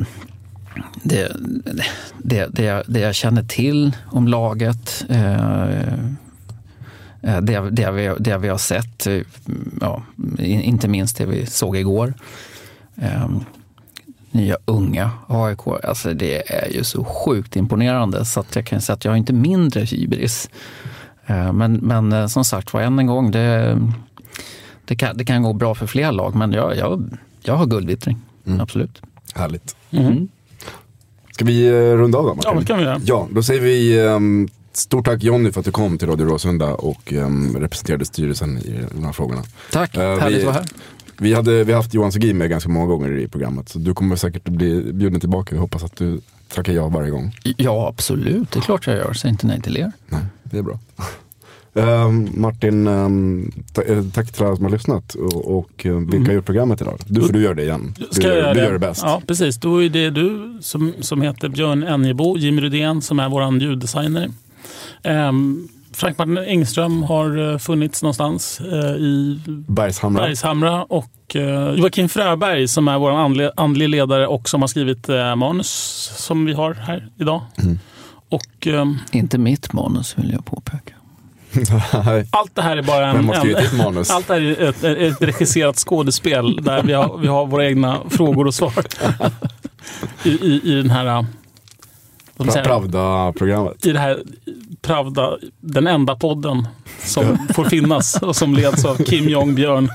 det, det, det, jag, det jag känner till om laget, eh, det, det, vi, det vi har sett, ja, inte minst det vi såg igår. Um, nya unga AIK. Alltså det är ju så sjukt imponerande så att jag kan säga att jag har inte mindre hybris. Eh, men, men eh, som sagt var, än en gång, det, det, kan, det kan gå bra för fler lag, men jag, jag, jag har guldvittring. Mm. Absolut. Härligt. Mm. Ska vi eh, runda av då Martin? Ja, det kan vi göra. Ja, då säger vi um, stort tack Jonny för att du kom till Radio Råsunda och um, representerade styrelsen i de här frågorna. Tack, uh, härligt att vara här. Vi, hade, vi har haft Johan Segin med ganska många gånger i programmet. Så du kommer säkert bli bjuden tillbaka. Vi hoppas att du tackar ja varje gång. Ja, absolut. Det är klart jag gör. Säg inte nej till er. Nej, det är bra. Um, Martin, um, tack till alla som har lyssnat. Och, och uh, vilka mm. har gjort programmet idag? Du får du göra det igen. Du, jag göra du det? gör det bäst. Ja, precis. Då är det du som, som heter Björn Enjebo, Jimmy Rydén som är vår ljuddesigner. Um, Frank Martin Engström har eh, funnits någonstans eh, i Bergshamra, Bergshamra och eh, Joakim Fröberg som är vår andlig, andlig ledare och som har skrivit manus som vi har här idag. Mm. Och, Inte mitt manus vill jag påpeka. allt det här är bara en, en manus? allt det här är ett, ett regisserat skådespel där vi har, vi har våra egna frågor och svar. I, i, i den här Pravda-programmet. I det här Pravda, den enda podden som får finnas och som leds av Kim Jong-Björn.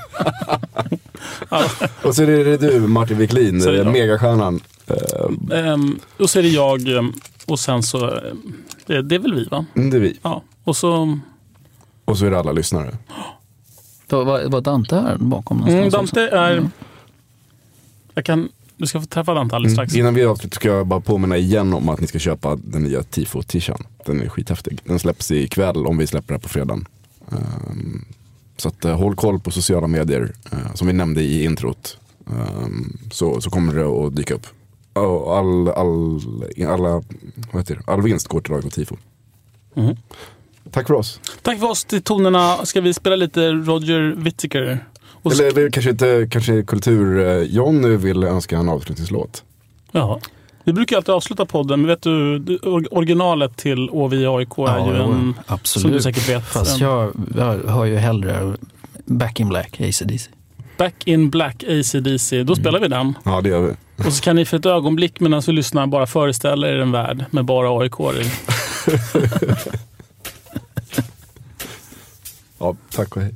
ja. Och så är det du, Martin Wiklin, megastjärnan. Um, och så är det jag och sen så, det, det är väl vi va? Mm, det är vi. Ja. Och så... Och så är det alla lyssnare. Var Dante här bakom? Mm, Dante är... Jag kan du ska få träffa Dante alldeles strax. Mm. Innan vi avslutar ska jag bara påminna igen om att ni ska köpa den nya tifo-tishan. Den är skithäftig. Den släpps ikväll om vi släpper det på fredagen. Um, så att, uh, håll koll på sociala medier. Uh, som vi nämnde i introt. Um, så, så kommer det att dyka upp. Och all, all, alla, vad heter det? all vinst går till AIK Tifo. Mm. Tack för oss. Tack för oss. Till tonerna ska vi spela lite Roger Whittaker. Eller, eller kanske inte kanske kultur-John vill önska en avslutningslåt. Ja. Vi brukar alltid avsluta podden, men vet du, originalet till OVI AIK är ja, ju en, absolut. som du säkert vet. Fast jag, jag hör ju hellre Back in Black, ACDC. Back in Black, ACDC. Då mm. spelar vi den. Ja, det gör vi. Och så kan ni för ett ögonblick medan vi lyssnar bara föreställa er en värld med bara aik i. ja, tack och hej.